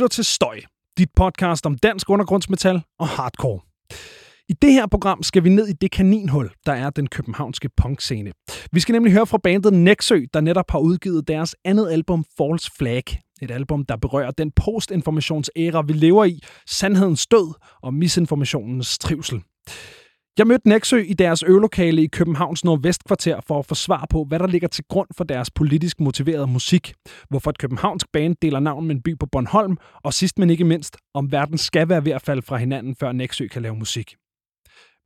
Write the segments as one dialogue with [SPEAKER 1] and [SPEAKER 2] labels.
[SPEAKER 1] lytter til Støj, dit podcast om dansk undergrundsmetal og hardcore. I det her program skal vi ned i det kaninhul, der er den københavnske punkscene. Vi skal nemlig høre fra bandet Nexø, der netop har udgivet deres andet album False Flag. Et album, der berører den postinformationsæra, vi lever i, sandhedens død og misinformationens trivsel. Jeg mødte Nexø i deres øvelokale i Københavns Nordvestkvarter for at få svar på, hvad der ligger til grund for deres politisk motiverede musik, hvorfor et københavnsk band deler navn med en by på Bornholm, og sidst men ikke mindst, om verden skal være ved at falde fra hinanden, før Nexø kan lave musik.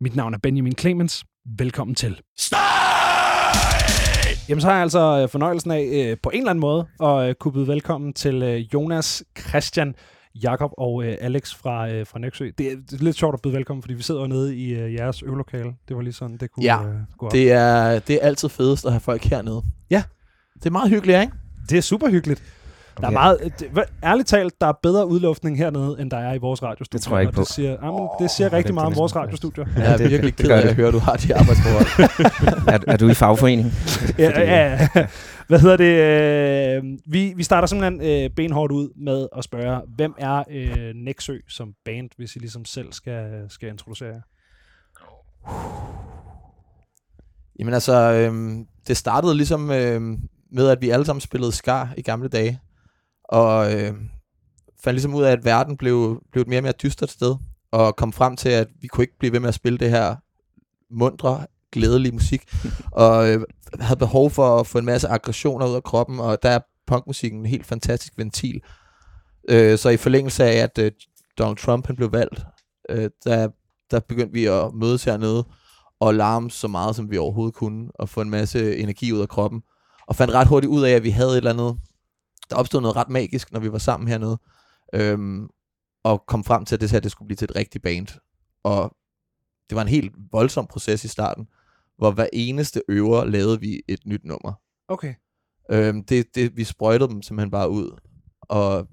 [SPEAKER 1] Mit navn er Benjamin Clemens. Velkommen til. Støj! Jamen, så har jeg altså øh, fornøjelsen af øh, på en eller anden måde at øh, kunne byde velkommen til øh, Jonas, Christian, Jakob og øh, Alex fra, øh, fra Nexø. Det er, det er lidt sjovt at byde velkommen, fordi vi sidder nede i øh, jeres øvelokale. Det var lige sådan, det kunne
[SPEAKER 2] Ja,
[SPEAKER 1] øh, gå op.
[SPEAKER 2] Det er, det er altid fedest at have folk hernede.
[SPEAKER 1] Ja.
[SPEAKER 2] Det er meget hyggeligt, ikke?
[SPEAKER 1] det er super hyggeligt. Der er meget, det, hva- ærligt talt, der er bedre udluftning hernede, end der er i vores radiostudie.
[SPEAKER 3] Det tror jeg ikke på.
[SPEAKER 1] Det siger, jamen, det siger rigtig
[SPEAKER 3] det-
[SPEAKER 1] meget om
[SPEAKER 3] det-
[SPEAKER 1] vores
[SPEAKER 3] det-
[SPEAKER 1] radiostudio.
[SPEAKER 2] Jeg er
[SPEAKER 3] det-
[SPEAKER 2] virkelig
[SPEAKER 3] det
[SPEAKER 2] ked
[SPEAKER 3] gør
[SPEAKER 2] af at
[SPEAKER 3] det.
[SPEAKER 2] høre, at du har de arbejdsforhold.
[SPEAKER 3] er, er du i fagforening?
[SPEAKER 1] ja, ja, ja. Hvad hedder det? Øh, vi, vi starter simpelthen øh, benhårdt ud med at spørge, hvem er øh, Nexø som band, hvis I ligesom selv skal, skal introducere jer?
[SPEAKER 2] Jamen altså, øhm, det startede ligesom øhm, med, at vi alle sammen spillede skar i gamle dage. Og øhm, fandt ligesom ud af, at verden blev, blev et mere og mere dystert sted. Og kom frem til, at vi kunne ikke blive ved med at spille det her mundre, glædelige musik. og øh, havde behov for at få en masse aggressioner ud af kroppen. Og der er punkmusikken en helt fantastisk ventil. Øh, så i forlængelse af, at øh, Donald Trump han blev valgt, øh, der, der begyndte vi at mødes hernede og larme så meget, som vi overhovedet kunne, og få en masse energi ud af kroppen. Og fandt ret hurtigt ud af, at vi havde et eller andet, der opstod noget ret magisk, når vi var sammen hernede. Øhm, og kom frem til, at det her det skulle blive til et rigtigt band. Og det var en helt voldsom proces i starten, hvor hver eneste øver lavede vi et nyt nummer.
[SPEAKER 1] Okay.
[SPEAKER 2] Øhm, det, det, vi sprøjtede dem simpelthen bare ud, og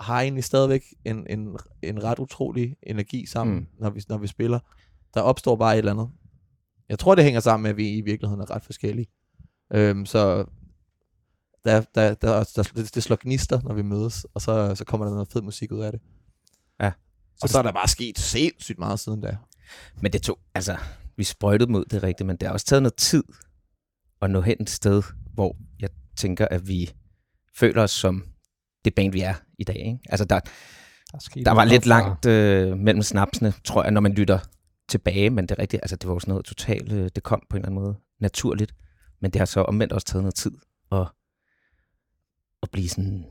[SPEAKER 2] har egentlig stadigvæk en, en, en ret utrolig energi sammen,
[SPEAKER 3] Mm.
[SPEAKER 2] når, vi, når vi spiller. Der opstår bare et eller andet. Jeg tror, det hænger sammen med, at vi i virkeligheden er ret forskellige. Øhm, så der, der, der, der, det, det slår gnister, når vi mødes, og så, så kommer der noget fed musik ud af det.
[SPEAKER 3] Ja.
[SPEAKER 2] Og så er der bare sket sindssygt meget siden da.
[SPEAKER 3] Men det tog, altså, vi sprøjtede mod det rigtigt, men det har også taget noget tid at nå hen et sted, hvor jeg tænker, at vi føler os som det band, vi er i dag. Ikke? Altså, der,
[SPEAKER 1] Der,
[SPEAKER 3] der var lidt langt øh, mellem snapsene, tror jeg, når man lytter tilbage, men det er rigtigt, altså det var jo sådan noget totalt, øh, det kom på en eller anden måde naturligt, men det har så omvendt også taget noget tid at, at blive sådan,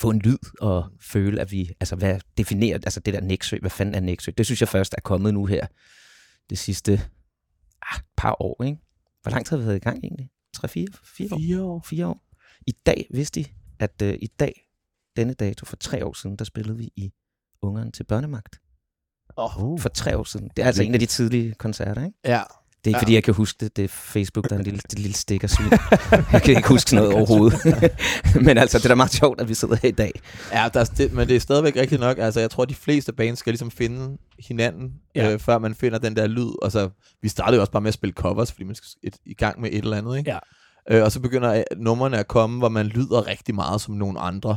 [SPEAKER 3] få en lyd og føle, at vi, altså hvad definerer, altså det der Nexø, hvad fanden er Nexø? Det synes jeg først er kommet nu her, det sidste ah, par år, ikke? Hvor lang tid har vi været i gang egentlig? 3, 4, 4 år?
[SPEAKER 2] Fire år.
[SPEAKER 3] Fire år. I dag vidste I, at øh, i dag, denne dato for tre år siden, der spillede vi i Ungeren til børnemagt.
[SPEAKER 2] Oh.
[SPEAKER 3] For tre år siden. Det er altså en af de tidlige koncerter, ikke?
[SPEAKER 2] Ja,
[SPEAKER 3] Det er ikke,
[SPEAKER 2] Ja.
[SPEAKER 3] fordi jeg kan huske det. Det er Facebook, der er en lille, det lille stikker svin. jeg kan ikke huske sådan noget overhovedet. Men altså, det er da meget sjovt, at vi sidder her i dag.
[SPEAKER 2] Ja, der er, det, men det er stadigvæk rigtigt nok. Altså, jeg tror, de fleste bands skal ligesom finde hinanden,
[SPEAKER 1] Ja.
[SPEAKER 2] ja. øh, før man finder den der lyd. Altså, vi startede jo også bare med at spille covers, fordi man skal et, i gang med et eller andet, ikke?
[SPEAKER 1] Ja.
[SPEAKER 2] Øh, og så begynder øh, numrene at komme, hvor man lyder rigtig meget som nogle andre.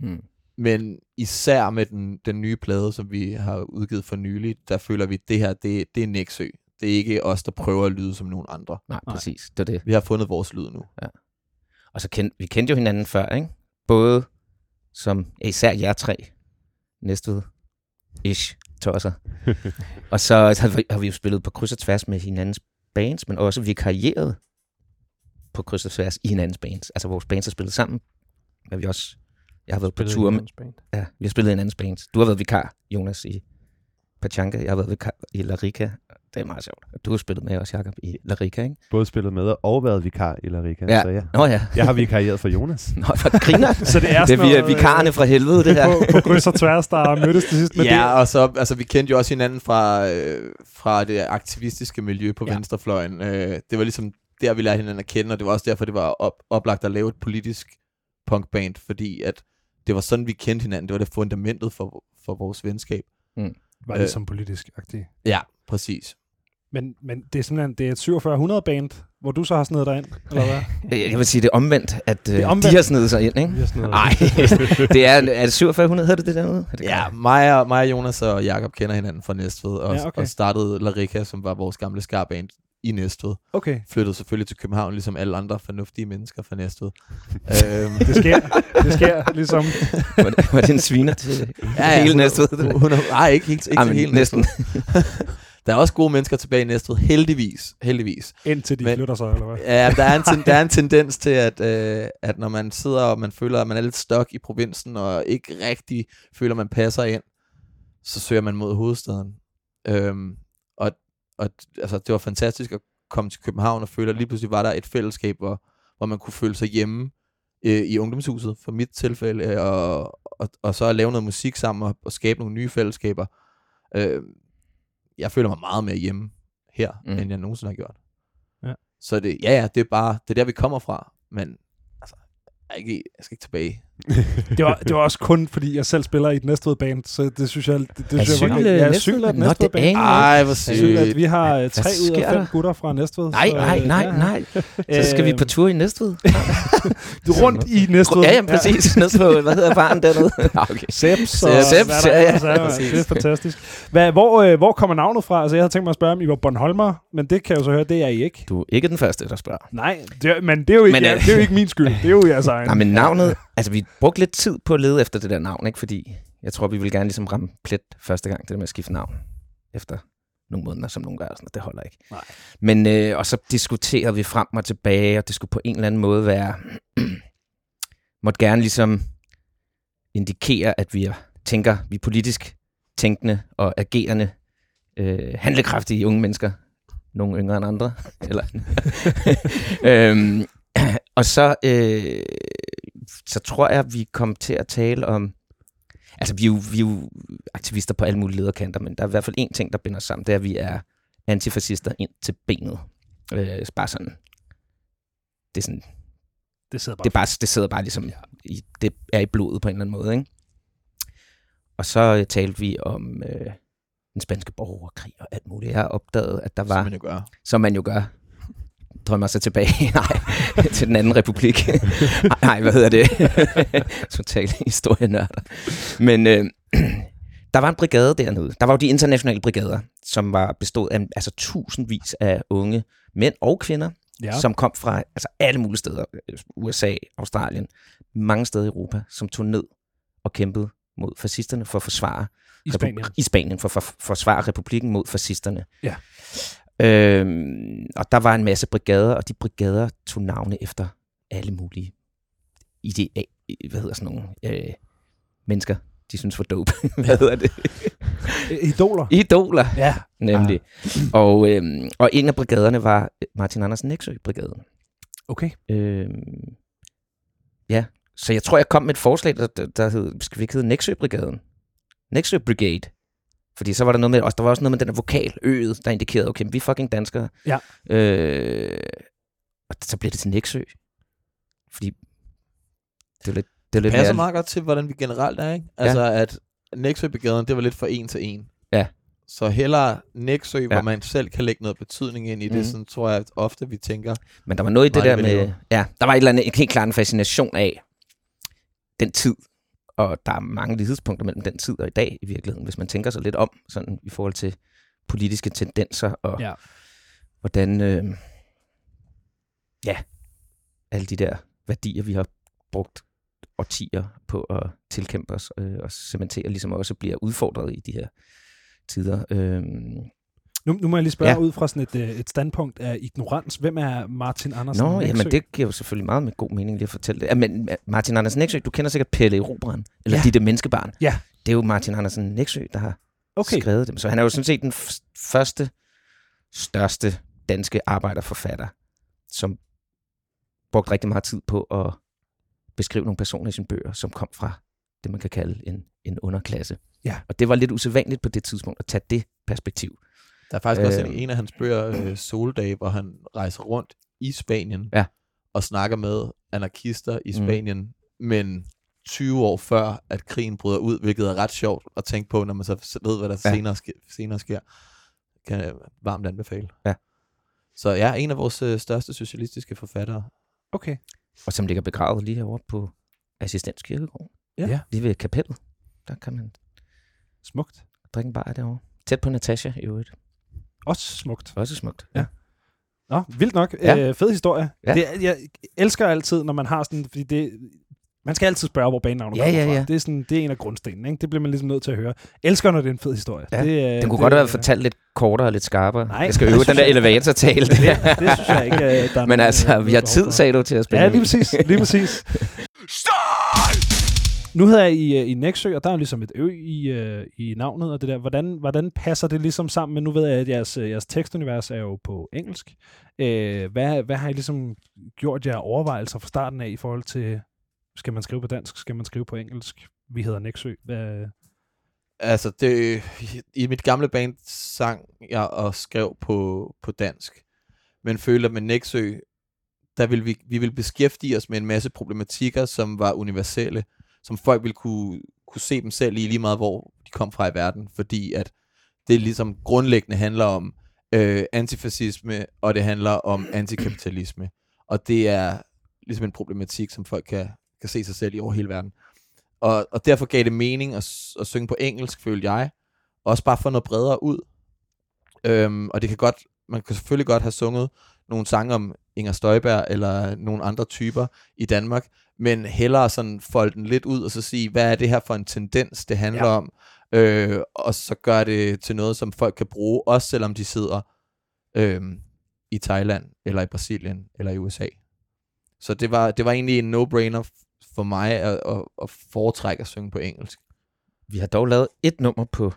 [SPEAKER 3] Mm.
[SPEAKER 2] Men især med den, den nye plade, som vi har udgivet for nylig, der føler vi, at det her, det, det er Nexø. Det er ikke os, der prøver at lyde som nogle andre.
[SPEAKER 3] Nej,
[SPEAKER 1] Nej.
[SPEAKER 3] præcis. Det er det.
[SPEAKER 2] Vi har fundet vores lyd nu.
[SPEAKER 3] Og så kendte vi kendte jo hinanden før, ikke? Både som ja, især jer tre, Næstved, ish, tosser. og så har vi, vi jo spillet på kryds og tværs med hinandens bands, men også vikarieret på kryds og tværs i hinandens bands. Altså vores bands har spillet sammen, men vi også, jeg har været på tur med, ja, vi har spillet i hinandens bands. Du har været vikar, Jonas, i Pachanka, jeg har været vikar i Larika. Det er meget sjovt. Du har spillet med os, Jacob, i Larika, ikke?
[SPEAKER 4] både spillet med og været vikar i Larika.
[SPEAKER 3] Ja.
[SPEAKER 4] Så ja.
[SPEAKER 3] Nå ja,
[SPEAKER 4] Jeg har vikarieret for Jonas.
[SPEAKER 3] Nå, for griner.
[SPEAKER 1] Så det er
[SPEAKER 3] det er vi,
[SPEAKER 1] noget,
[SPEAKER 3] vikarerne fra helvede, det her.
[SPEAKER 1] på, på kryds og tværs, der mødtes til sidst med
[SPEAKER 2] ja,
[SPEAKER 1] det.
[SPEAKER 2] og så, altså, vi kendte jo også hinanden fra, øh, fra det aktivistiske miljø på
[SPEAKER 1] Ja.
[SPEAKER 2] venstrefløjen. Øh, det var ligesom der, vi lærte hinanden at kende, og det var også derfor, det var op, oplagt at lave et politisk punkband, fordi at det var sådan, vi kendte hinanden. Det var det fundamentet for, for vores venskab.
[SPEAKER 1] Var ligesom politisk agtigt.
[SPEAKER 2] Ja, præcis.
[SPEAKER 1] Men, men det er simpelthen det er et 4700 band, hvor du så har snedet dig ind, eller hvad?
[SPEAKER 3] Jeg vil sige, det er omvendt, at
[SPEAKER 1] er
[SPEAKER 3] øh,
[SPEAKER 1] omvendt.
[SPEAKER 3] de har snedet sig ind, ikke? Nej, det er, er det 4700, hedder det det derude? Er det
[SPEAKER 2] Ja, mig og, mig og Jonas og Jakob kender hinanden fra Næstved, og,
[SPEAKER 1] Ja, okay.
[SPEAKER 2] og startede Larika, som var vores gamle skarband i Næstved.
[SPEAKER 1] Okay.
[SPEAKER 2] Flyttede selvfølgelig til København, ligesom alle andre fornuftige mennesker fra Næstved. øhm,
[SPEAKER 1] Det sker, det sker ligesom...
[SPEAKER 3] Var, det, var det en sviner til
[SPEAKER 2] Ja, ja,
[SPEAKER 3] hele
[SPEAKER 2] hun er-
[SPEAKER 3] næste ved?
[SPEAKER 2] hun er, nej, ikke, ikke, ikke
[SPEAKER 3] Ej,
[SPEAKER 2] til hele
[SPEAKER 3] næsten.
[SPEAKER 2] Næstved. Der er også gode mennesker tilbage i Næstved, heldigvis. heldigvis.
[SPEAKER 1] Indtil de
[SPEAKER 2] Men-
[SPEAKER 1] flytter sig, eller hvad?
[SPEAKER 2] Ja, der er en, ten, der er en tendens til, at, øh, at når man sidder og man føler, at man er lidt stok i provinsen, og ikke rigtig føler, at man passer ind, så søger man mod hovedstaden. Øhm, og og altså, det var fantastisk at komme til København og føle, at lige pludselig var der et fællesskab, hvor, hvor man kunne føle sig hjemme øh, i ungdomshuset, for mit tilfælde, øh, og, og, og så at lave noget musik sammen og, og skabe nogle nye fællesskaber. Øh, jeg føler mig meget mere hjemme her,
[SPEAKER 3] Mm.
[SPEAKER 2] end jeg nogensinde har gjort.
[SPEAKER 1] Ja.
[SPEAKER 2] Så det, ja, ja, det er bare, det er der, vi kommer fra, men altså, jeg, er ikke, jeg skal ikke tilbage.
[SPEAKER 1] Det var, det var også kun, fordi jeg selv spiller i et Næstved band, så det synes jeg, det, det
[SPEAKER 3] Er
[SPEAKER 1] synes jeg var
[SPEAKER 3] Cykel,
[SPEAKER 1] Ja,
[SPEAKER 3] øh,
[SPEAKER 1] Cykel er et
[SPEAKER 3] Næstved?
[SPEAKER 1] Næstved band.
[SPEAKER 3] jeg
[SPEAKER 2] Ej, hvor sygt.
[SPEAKER 1] vi har øh, tre ud af fem
[SPEAKER 3] der?
[SPEAKER 1] gutter fra Næstved.
[SPEAKER 3] Nej,
[SPEAKER 1] så,
[SPEAKER 3] nej,
[SPEAKER 1] øh,
[SPEAKER 3] nej,
[SPEAKER 1] ja.
[SPEAKER 3] nej. Så skal vi på tur i Næstved.
[SPEAKER 1] Du rundt i Næstved.
[SPEAKER 3] Ja, ja, præcis. Nede på, hvad hedder baren dernede? Ja, okay.
[SPEAKER 1] Seps
[SPEAKER 2] Seps,
[SPEAKER 3] ja, ja,
[SPEAKER 1] er. Det er fantastisk. Hvad, hvor, øh, hvor kommer navnet fra? Altså, jeg havde tænkt mig at spørge, om I var Bornholmer, men det kan jeg jo så høre, det er I ikke.
[SPEAKER 3] Du er ikke den første, der spørger.
[SPEAKER 1] Nej, det, men det er, jo ikke,
[SPEAKER 3] Men, øh,
[SPEAKER 1] det er jo ikke min skyld. Det er jo jeres egen.
[SPEAKER 3] Nej, men navnet... Altså, vi brugte lidt tid på at lede efter det der navn, ikke? Fordi jeg tror, vi ville gerne ligesom ramme plet første gang, det der med at skifte navn. Efter nogle måneder, som nogle gør, sådan, det holder ikke.
[SPEAKER 1] Nej.
[SPEAKER 3] Men, øh, og så diskuterede vi frem og tilbage, og det skulle på en eller anden måde være... måtte gerne ligesom indikere, at vi er, tænker, vi er politisk tænkende og agerende, øh, handlekraftige unge mennesker. Nogle yngre end andre. Eller, øhm, og så, øh, så tror jeg, vi kom til at tale om... Altså, vi er, jo, vi er jo aktivister på alle mulige lederkanter, men der er i hvert fald en ting, der binder os sammen, det er, at vi er antifascister ind til benet. Øh, bare sådan... Det er sådan
[SPEAKER 1] det sidder bare.
[SPEAKER 3] det, bare, det sidder bare ligesom, i, det er i blodet på en eller anden måde, ikke? Og så øh, talte vi om øh, den spanske borgerkrig og alt muligt. Jeg opdagede, at der
[SPEAKER 2] Som
[SPEAKER 3] var,
[SPEAKER 2] man jo gør.
[SPEAKER 3] som man jo gør, drømmer sig tilbage nej, til den anden republik. Ej, nej, hvad hedder det? Totalt historienørder. Men øh, der var en brigade dernede. Der var jo de internationale brigader, som var bestået af altså, tusindvis af unge mænd og kvinder,
[SPEAKER 1] ja.
[SPEAKER 3] som kom fra altså, alle mulige steder. USA, Australien, mange steder i Europa, som tog ned og kæmpede mod fascisterne for at forsvare
[SPEAKER 1] I Spanien.
[SPEAKER 3] i Spanien for at for, forsvare republikken mod fascisterne.
[SPEAKER 1] Ja.
[SPEAKER 3] Øhm, og der var en masse brigader, og de brigader tog navne efter alle mulige ide, hvad hedder sådan nogle øh, mennesker, de synes var dope. hvad hedder det?
[SPEAKER 1] Idoler.
[SPEAKER 3] Idoler,
[SPEAKER 1] Ja.
[SPEAKER 3] nemlig. Og, øhm, og en af brigaderne var Martin Andersen Nexø-brigaden.
[SPEAKER 1] Okay.
[SPEAKER 3] Øhm, ja, så jeg tror, jeg kom med et forslag, der, der, der hed, skal vi ikke hedde Nexø-brigaden? Nexø Brigade. Fordi så var der noget med, også, der var også noget med den der vokal, øget, der indikerede, okay, vi er fucking danskere.
[SPEAKER 1] Ja.
[SPEAKER 3] Øh, og så blev det til Nexø. Fordi det er lidt, det er lidt
[SPEAKER 2] passer
[SPEAKER 3] mere...
[SPEAKER 2] meget godt til, hvordan vi generelt er, ikke? Altså, at Nexø-brigaden, det var lidt for en til en.
[SPEAKER 3] Ja.
[SPEAKER 2] Så hellere Nexø, ja. hvor
[SPEAKER 3] Ja.
[SPEAKER 2] man selv kan lægge noget betydning ind i det,
[SPEAKER 3] Mhm.
[SPEAKER 2] sådan tror jeg at ofte, vi tænker.
[SPEAKER 3] Men der var noget i det der
[SPEAKER 2] det
[SPEAKER 3] med... Ja, der var et eller andet, helt klart en fascination af den tid. Og der er mange lighedspunkter mellem den tid og i dag i virkeligheden, hvis man tænker sig lidt om, sådan i forhold til politiske tendenser og
[SPEAKER 1] Ja.
[SPEAKER 3] hvordan, øh, ja, alle de der værdier, vi har brugt årtier på at tilkæmpe os øh, og cementere, ligesom også bliver udfordret i de her tider. Øh,
[SPEAKER 1] Nu, nu må jeg lige spørge ja. Ud fra sådan et, øh, et standpunkt af ignorans. Hvem er Martin Andersen
[SPEAKER 3] Nå,
[SPEAKER 1] Nexø?
[SPEAKER 3] jamen det giver jo selvfølgelig meget med god mening lige at fortælle det. Ja, men Martin Andersen Nexø, du kender sikkert Pelle Erobreren, eller
[SPEAKER 1] Ja.
[SPEAKER 3] Ditte Menneskebarn.
[SPEAKER 1] Ja.
[SPEAKER 3] Det er jo Martin Andersen Nexø, der har
[SPEAKER 1] Okay.
[SPEAKER 3] skrevet dem. Så han er jo sådan set den første, største danske arbejderforfatter, som brugte rigtig meget tid på at beskrive nogle personer i sine bøger, som kom fra det, man kan kalde en, en underklasse.
[SPEAKER 1] Ja.
[SPEAKER 3] Og det var lidt usædvanligt på det tidspunkt at tage det perspektiv.
[SPEAKER 2] Der er faktisk øh, også en,
[SPEAKER 3] Øhm.
[SPEAKER 2] en af hans bøger, øh, Soldage, hvor han rejser rundt i Spanien
[SPEAKER 3] Ja.
[SPEAKER 2] og snakker med anarkister i
[SPEAKER 3] Mm.
[SPEAKER 2] Spanien, mm. men 20 år før, at krigen bryder ud, hvilket er ret sjovt at tænke på, når man så ved, hvad der ja. Senere, sker, senere sker. Kan jeg varmt anbefale.
[SPEAKER 3] Ja.
[SPEAKER 2] Så ja, en af vores øh, største socialistiske forfattere.
[SPEAKER 1] Okay.
[SPEAKER 3] Og som ligger begravet lige herovre på Assistens Kirkegård.
[SPEAKER 1] Ja.
[SPEAKER 3] ja. Lige ved kapellet. Der kan man
[SPEAKER 1] Smukt.
[SPEAKER 3] drikke en bar derovre. Tæt på Natasha i øvrigt.
[SPEAKER 1] Også smukt.
[SPEAKER 3] Også smukt.
[SPEAKER 1] Ja. Nå, vildt nok.
[SPEAKER 3] Ja.
[SPEAKER 1] Ja. Øh, fed historie.
[SPEAKER 3] Ja.
[SPEAKER 1] Det, jeg elsker altid, når man har sådan, fordi det, man skal altid spørge, hvor banenavnet
[SPEAKER 3] Ja,
[SPEAKER 1] kommer
[SPEAKER 3] ja,
[SPEAKER 1] fra.
[SPEAKER 3] ja.
[SPEAKER 1] Det er, sådan, det er en af grundstenene. Ikke? Det bliver man ligesom nødt til at høre. Elsker, når det er en fed historie.
[SPEAKER 3] Ja.
[SPEAKER 1] Det, øh,
[SPEAKER 3] Den kunne
[SPEAKER 1] det,
[SPEAKER 3] godt have været fortalt lidt kortere og lidt skarpere.
[SPEAKER 1] Nej,
[SPEAKER 3] jeg skal øve den der elevator-tale.
[SPEAKER 1] det, det synes jeg ikke, øh, der er
[SPEAKER 3] Men altså,
[SPEAKER 1] øh,
[SPEAKER 3] vi har tid, sagde du, til at spille.
[SPEAKER 1] Ja, lige præcis. Lige præcis. Nu hedder jeg i, øh, i Nexø, og der er ligesom et ø i, øh, i navnet og det der. Hvordan, hvordan passer det ligesom sammen med, nu ved jeg, at jeres, øh, jeres tekstunivers er jo på engelsk. Øh, hvad, hvad har I ligesom gjort jer overvejelser fra starten af i forhold til, skal man skrive på dansk, skal man skrive på engelsk? Vi hedder Nexø. Hvad,
[SPEAKER 2] Altså, det, i mit gamle band sang jeg og skrev på, på dansk. Men føler med Nexø, der vil vi, vi vil beskæftige os med en masse problematikker, som var universelle, som folk ville kunne, kunne se dem selv i lige meget, hvor de kom fra i verden. Fordi at det ligesom grundlæggende handler om øh, antifascisme, og det handler om antikapitalisme. Og det er ligesom en problematik, som folk kan, kan se sig selv i over hele verden. Og, og derfor gav det mening at, at synge på engelsk, følte jeg. Også bare få noget bredere ud. Øhm, og det kan godt, man kan selvfølgelig godt have sunget nogle sange om Inger Støjberg eller nogle andre typer i Danmark, men hellere sådan folde den lidt ud og så sige, hvad er det her for en tendens, det handler ja. om, øh, og så gør det til noget, som folk kan bruge, også selvom de sidder øh, i Thailand, eller i Brasilien, eller i USA. Så det var, det var egentlig en no-brainer for mig at, at, at foretrække at synge på engelsk.
[SPEAKER 3] Vi har dog lavet et nummer på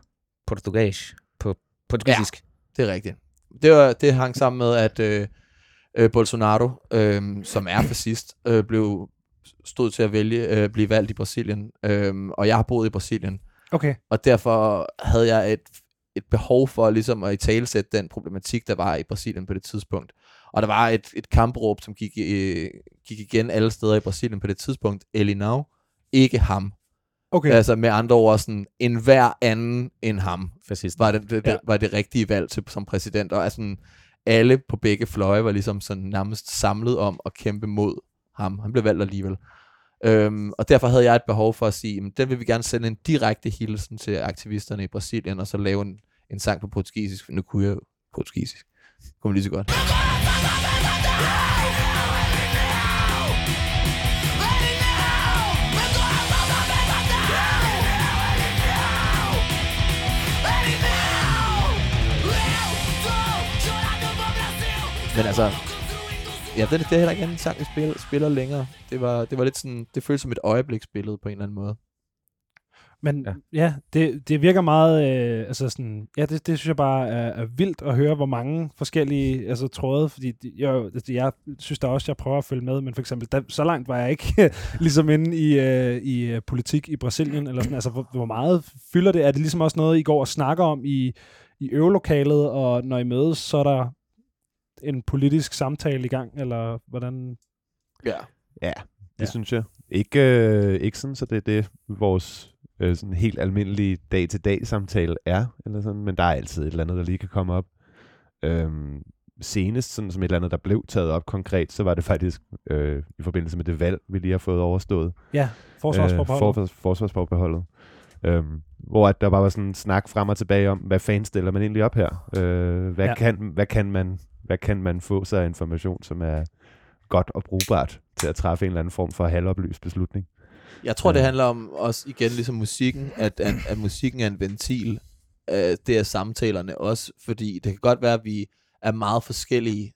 [SPEAKER 3] portugisisk. På portugisisk.
[SPEAKER 2] Det er rigtigt. Det, var, det hang sammen med, at øh, øh, Bolsonaro, øh, som er fascist, øh, blev stod til at vælge øh, blive valgt i Brasilien. Øh, og jeg har boet i Brasilien.
[SPEAKER 1] okay.
[SPEAKER 2] Og derfor havde jeg et, et behov for ligesom at italesætte den problematik, der var i Brasilien på det tidspunkt. Og der var et, et kampråb, som gik, øh, gik igen alle steder i Brasilien på det tidspunkt. Elinau, ikke ham.
[SPEAKER 1] Okay.
[SPEAKER 2] Altså med andre ord, sådan, en hver anden end ham
[SPEAKER 3] Fascist.
[SPEAKER 2] var det, det,
[SPEAKER 1] ja.
[SPEAKER 2] var det rigtige valg til, som præsident. Og altså, alle på begge fløje var ligesom sådan nærmest samlet om at kæmpe mod ham. Han blev valgt alligevel. Øhm, og derfor havde jeg et behov for at sige, at den vil vi gerne sende en direkte hilsen til aktivisterne i Brasilien, og så lave en, en sang på portugisisk. Nu kunne jeg portugisisk. Kunne lige så godt. Men altså, ja, det, det er heller ikke en sang, vi spiller, spiller længere. Det var, det var lidt sådan, det føltes som et øjebliksbillede på en eller anden måde.
[SPEAKER 1] Men ja,
[SPEAKER 3] Ja.
[SPEAKER 1] det, det virker meget, øh, altså sådan, ja, det, det synes jeg bare er, er vildt at høre, hvor mange forskellige altså, tråde, fordi de- jeg, altså, jeg synes da også, jeg prøver at følge med, men for eksempel, der, så langt var jeg ikke ligesom inde i, øh, i øh, politik i Brasilien, eller sådan, altså, hvor, hvor meget fylder det? Er det ligesom også noget, I går og snakker om i, i øvelokalet, og når I mødes, så er der en politisk samtale i gang, eller hvordan?
[SPEAKER 2] Ja.
[SPEAKER 4] Ja, det
[SPEAKER 1] Ja.
[SPEAKER 4] synes jeg. Ikke, øh, ikke sådan, så det er det, vores øh, sådan helt almindelige dag-til-dag samtale er, eller sådan, men der er altid et eller andet, der lige kan komme op. Øhm, senest, sådan som et eller andet, der blev taget op konkret, så var det faktisk øh, i forbindelse med det valg, vi lige har fået overstået.
[SPEAKER 1] Ja, forsvarsforbeholdet.
[SPEAKER 4] Øh, forsvars, forsvarsforbeholdet. Øhm, hvor at der bare var sådan en snak frem og tilbage om, hvad fanden stiller man egentlig op her? Øh, hvad,
[SPEAKER 1] ja.
[SPEAKER 4] kan, hvad, kan man, hvad kan man få sig af information, som er godt og brugbart til at træffe en eller anden form for halvoplyst beslutning?
[SPEAKER 2] Jeg tror, det
[SPEAKER 4] Ja.
[SPEAKER 2] handler om også igen ligesom musikken, at, at, at musikken er en ventil. Øh, det er samtalerne også, fordi det kan godt være, at vi er meget forskellige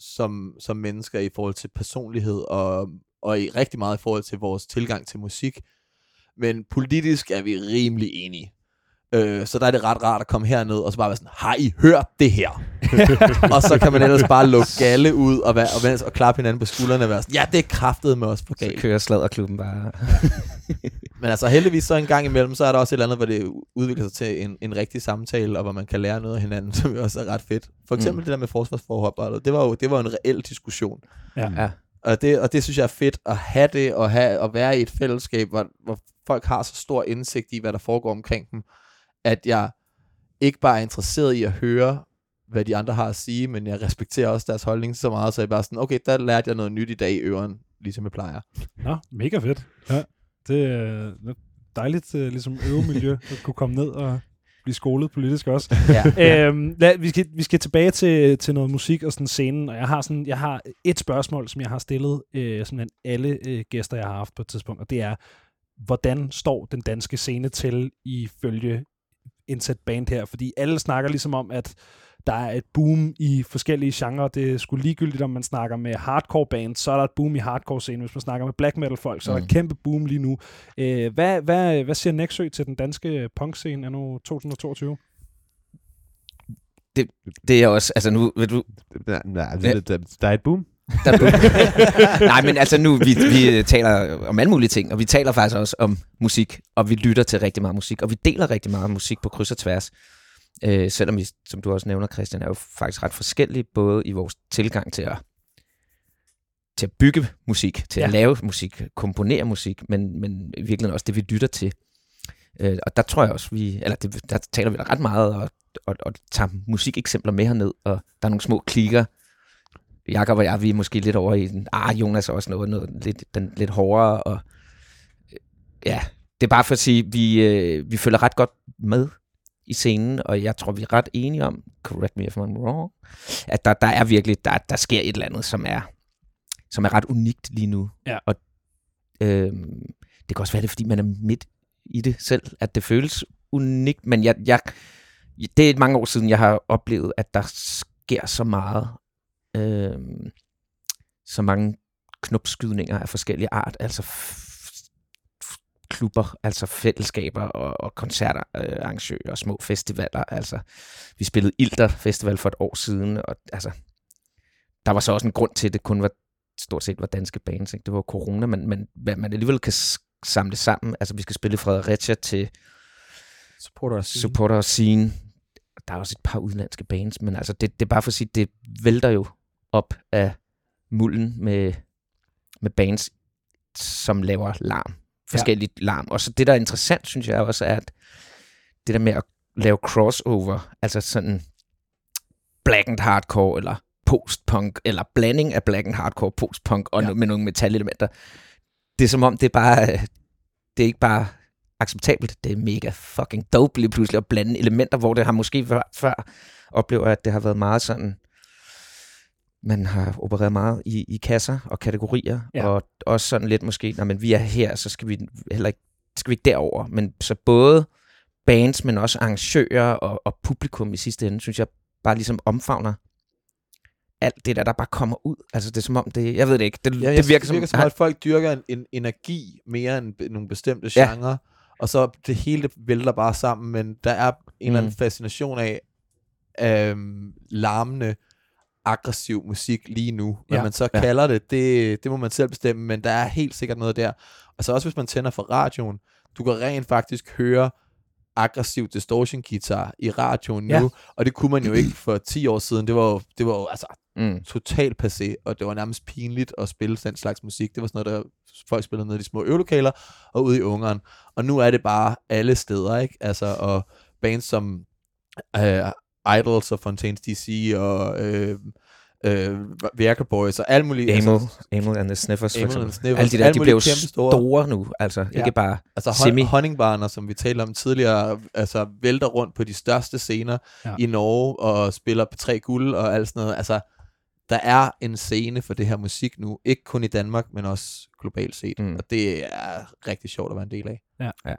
[SPEAKER 2] som, som mennesker i forhold til personlighed, og, og i rigtig meget i forhold til vores tilgang til musik. Men politisk er vi rimelig enige. Øh, så der er det ret rart at komme herned og så bare være sådan, har I hørt det her? og så kan man ellers bare lukke galle ud og, være, og, vende- og klappe hinanden på skuldrene og være sådan, ja, det er kraftet med os for
[SPEAKER 3] Så
[SPEAKER 2] galt.
[SPEAKER 3] kører sladderklubben bare.
[SPEAKER 2] Men altså heldigvis så en gang imellem, så er der også et eller andet, hvor det udvikler sig til en, en rigtig samtale, og hvor man kan lære noget af hinanden, som jo også er ret fedt. For eksempel mm. det der med forsvarsforhold, det var jo det var en reel diskussion.
[SPEAKER 1] Ja.
[SPEAKER 3] Ja.
[SPEAKER 2] Og det, og det synes jeg er fedt at have det, og have, at være i et fællesskab, hvor, hvor folk har så stor indsigt i, hvad der foregår omkring dem, at jeg ikke bare er interesseret i at høre hvad de andre har at sige, men jeg respekterer også deres holdning så meget, så jeg bare sådan, okay, der lærte jeg noget nyt i dag i øren, ligesom jeg plejer.
[SPEAKER 1] Nå, mega fedt. Ja, det er dejligt øh, ligesom øvemiljø at kunne komme ned og blive skolet politisk også.
[SPEAKER 2] Ja.
[SPEAKER 1] øhm, lad, vi, skal, vi skal tilbage til, til noget musik og sådan scenen, og jeg har, sådan, jeg har et spørgsmål, som jeg har stillet øh, sådan alle øh, gæster, jeg har haft på et tidspunkt, og det er, hvordan står den danske scene til ifølge indsat band her? Fordi alle snakker ligesom om, at der er et boom i forskellige genrer. Det er sgu ligegyldigt, om man snakker med hardcore bands, så er der et boom i hardcore scenen. Hvis man snakker med black metal folk, så er der et
[SPEAKER 3] Mm.
[SPEAKER 1] kæmpe boom lige nu. Øh, hvad, hvad, hvad siger Nexø til den danske punk-scene anno 2022?
[SPEAKER 3] Det er også, altså nu, ved du,
[SPEAKER 4] Nej, der, der, der er et boom.
[SPEAKER 3] Der er Nej, men altså nu, vi, vi taler om alle mulige ting, og vi taler faktisk også om musik, og vi lytter til rigtig meget musik, og vi deler rigtig meget musik på kryds og tværs. Øh, selvom vi, som du også nævner, Christian, er jo faktisk ret forskellige, både i vores tilgang til at, til at bygge musik, til. Ja. at lave musik, komponere musik, men, men i virkeligheden også det, vi lytter til. Øh, og der tror jeg også, vi, eller det, der taler vi da ret meget, og, og, og tager musikeksempler med herned, og der er nogle små klikker, Jakob og jeg, vi er måske lidt over i den, ah, Jonas er også noget, noget lidt, den, lidt hårdere, og øh, ja, det er bare for at sige, vi, øh, vi følger ret godt med i scenen, og jeg tror, vi er ret enige om, correct me if I'm wrong, at der, der er virkelig, der, der sker et eller andet, som er, som er ret unikt lige nu.
[SPEAKER 1] Ja.
[SPEAKER 3] Og øh, det kan også være det, er, fordi man er midt i det selv, at det føles unikt, men jeg, jeg, det er mange år siden, jeg har oplevet, at der sker så meget, øh, så mange knopskydninger af forskellige art, altså klubber, altså fællesskaber og, og koncerter, øh, arrangører og små festivaler. Altså, vi spillede Ilter Festival for et år siden, og altså, der var så også en grund til, at det kun var stort set var danske bands. Ikke? Det var corona, men, men hvad man alligevel kan samle sammen. Altså, vi skal spille Fredericia til
[SPEAKER 2] Supporter
[SPEAKER 3] supporter scene. Der er også et par udenlandske bands, men altså det, det er bare for at sige, det vælter jo op af mulden med, med bands, som laver larm. Forskelligt ja. larm. Og så det, der er interessant, synes jeg også, er, at det der med at lave crossover, altså sådan black and hardcore, eller postpunk, eller blanding af black and hardcore, postpunk, og
[SPEAKER 1] Ja.
[SPEAKER 3] ja. med nogle metalelementer. Det er som om, det er bare, det er ikke bare acceptabelt, det er mega fucking dope lige pludselig at blande elementer, hvor det har måske før, før oplever, at det har været meget sådan, man har opereret meget i, i kasser og kategorier,
[SPEAKER 1] Ja.
[SPEAKER 3] ja. og også sådan lidt måske, når men vi er her, så skal vi heller ikke, skal vi ikke derover. Men så både bands, men også arrangører og, og publikum i sidste ende, synes jeg bare ligesom omfavner alt det der, der bare kommer ud. Altså det er som om det, jeg ved det ikke, det,
[SPEAKER 2] Ja,
[SPEAKER 3] det virker,
[SPEAKER 2] virker som, at folk dyrker en, en energi mere end nogle bestemte
[SPEAKER 3] Ja.
[SPEAKER 2] genrer, og så det hele det vælter bare sammen, men der er en eller anden
[SPEAKER 3] Mm. fascination
[SPEAKER 2] fascination af øhm, larmende, aggressiv musik lige nu. Hvad
[SPEAKER 1] Ja.
[SPEAKER 2] man så
[SPEAKER 3] Ja.
[SPEAKER 2] kalder det, det, det må man selv bestemme, men der er helt sikkert noget der. Og så også hvis man tænder for radioen, du kan rent faktisk høre aggressiv distortion guitar i radioen nu,
[SPEAKER 1] Ja.
[SPEAKER 2] og det kunne man jo ikke for 10 år siden. Det var jo, det var jo altså
[SPEAKER 3] mm,
[SPEAKER 2] totalt passé, og det var nærmest pinligt at spille den slags musik. Det var sådan noget, der folk spillede nede i de små øvelokaler og ude i Ungarn. Og nu er det bare alle steder, ikke? Altså, og bands som øh, Idols og Fontaines DC og øh, øh, Virka Boys og alt muligt.
[SPEAKER 3] Amel,
[SPEAKER 2] altså,
[SPEAKER 3] Amel and the Sniffers, for
[SPEAKER 2] Amel
[SPEAKER 3] eksempel.
[SPEAKER 2] and the Sniffers,
[SPEAKER 3] Alle de der, de
[SPEAKER 2] mulige
[SPEAKER 3] bliver jo
[SPEAKER 2] kæmpe store.
[SPEAKER 3] store nu, altså
[SPEAKER 2] Ja.
[SPEAKER 3] ikke bare
[SPEAKER 2] Altså
[SPEAKER 3] Semi.
[SPEAKER 2] hon- honningbarner, som vi talte om tidligere, altså vælter rundt på de største scener
[SPEAKER 1] Ja.
[SPEAKER 2] ja. i Norge og spiller på tre guld og alt sådan noget. Altså, der er en scene for det her musik nu, ikke kun i Danmark, men også globalt set.
[SPEAKER 3] Mm.
[SPEAKER 2] Og det er rigtig sjovt at være en del af.
[SPEAKER 1] Ja,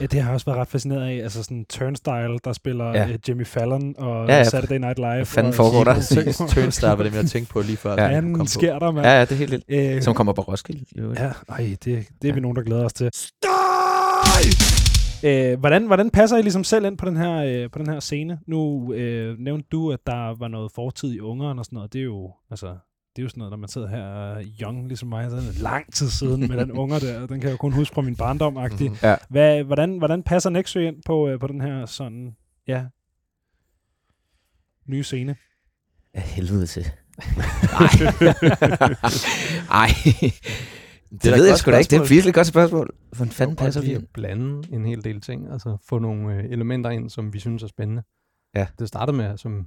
[SPEAKER 1] det har jeg også været ret fascineret af. Altså sådan Turnstile, der spiller
[SPEAKER 3] Ja.
[SPEAKER 1] ja. uh, Jimmy Fallon og
[SPEAKER 3] Ja,
[SPEAKER 1] ja,
[SPEAKER 3] ja.
[SPEAKER 1] ja. Saturday Night Live.
[SPEAKER 3] Hvad fanden
[SPEAKER 1] og
[SPEAKER 3] foregår der?
[SPEAKER 2] Turnstile var det, jeg tænkte på lige før.
[SPEAKER 3] Ja.
[SPEAKER 2] den kom
[SPEAKER 1] fanden
[SPEAKER 2] på.
[SPEAKER 1] sker der, mand?
[SPEAKER 3] Ja, ja, det er helt vildt.
[SPEAKER 1] Øh,
[SPEAKER 3] Som kommer på Roskilde. øvrigt.
[SPEAKER 1] Ja, ej, det, det er
[SPEAKER 3] Ja.
[SPEAKER 1] vi nogen, der glæder os til. Øh, hvordan, hvordan passer I ligesom selv ind på den her, øh, på den her scene? Nu øh, nævnte du, at der var noget fortid i Ungarn og sådan noget. Det er jo, altså, det er jo sådan noget, når man sidder her uh, young, ligesom mig, så er det lang tid siden med den unger der. Den kan jeg jo kun huske fra min barndom -agtig.
[SPEAKER 2] Mhm.
[SPEAKER 3] Ja.
[SPEAKER 1] Hvad, hvordan, hvordan passer Nexø ind på, øh, på den her sådan, ja, nye scene?
[SPEAKER 3] Af helvede til. Nej. Ej. Det, det
[SPEAKER 2] et
[SPEAKER 3] ved jeg sgu da ikke. Det er et
[SPEAKER 2] spørgsmål.
[SPEAKER 3] virkelig godt spørgsmål. Hvordan fanden passer vi
[SPEAKER 5] at blande en hel del ting, altså få nogle øh, elementer ind, som vi synes er spændende.
[SPEAKER 3] Ja.
[SPEAKER 5] Det startede med, som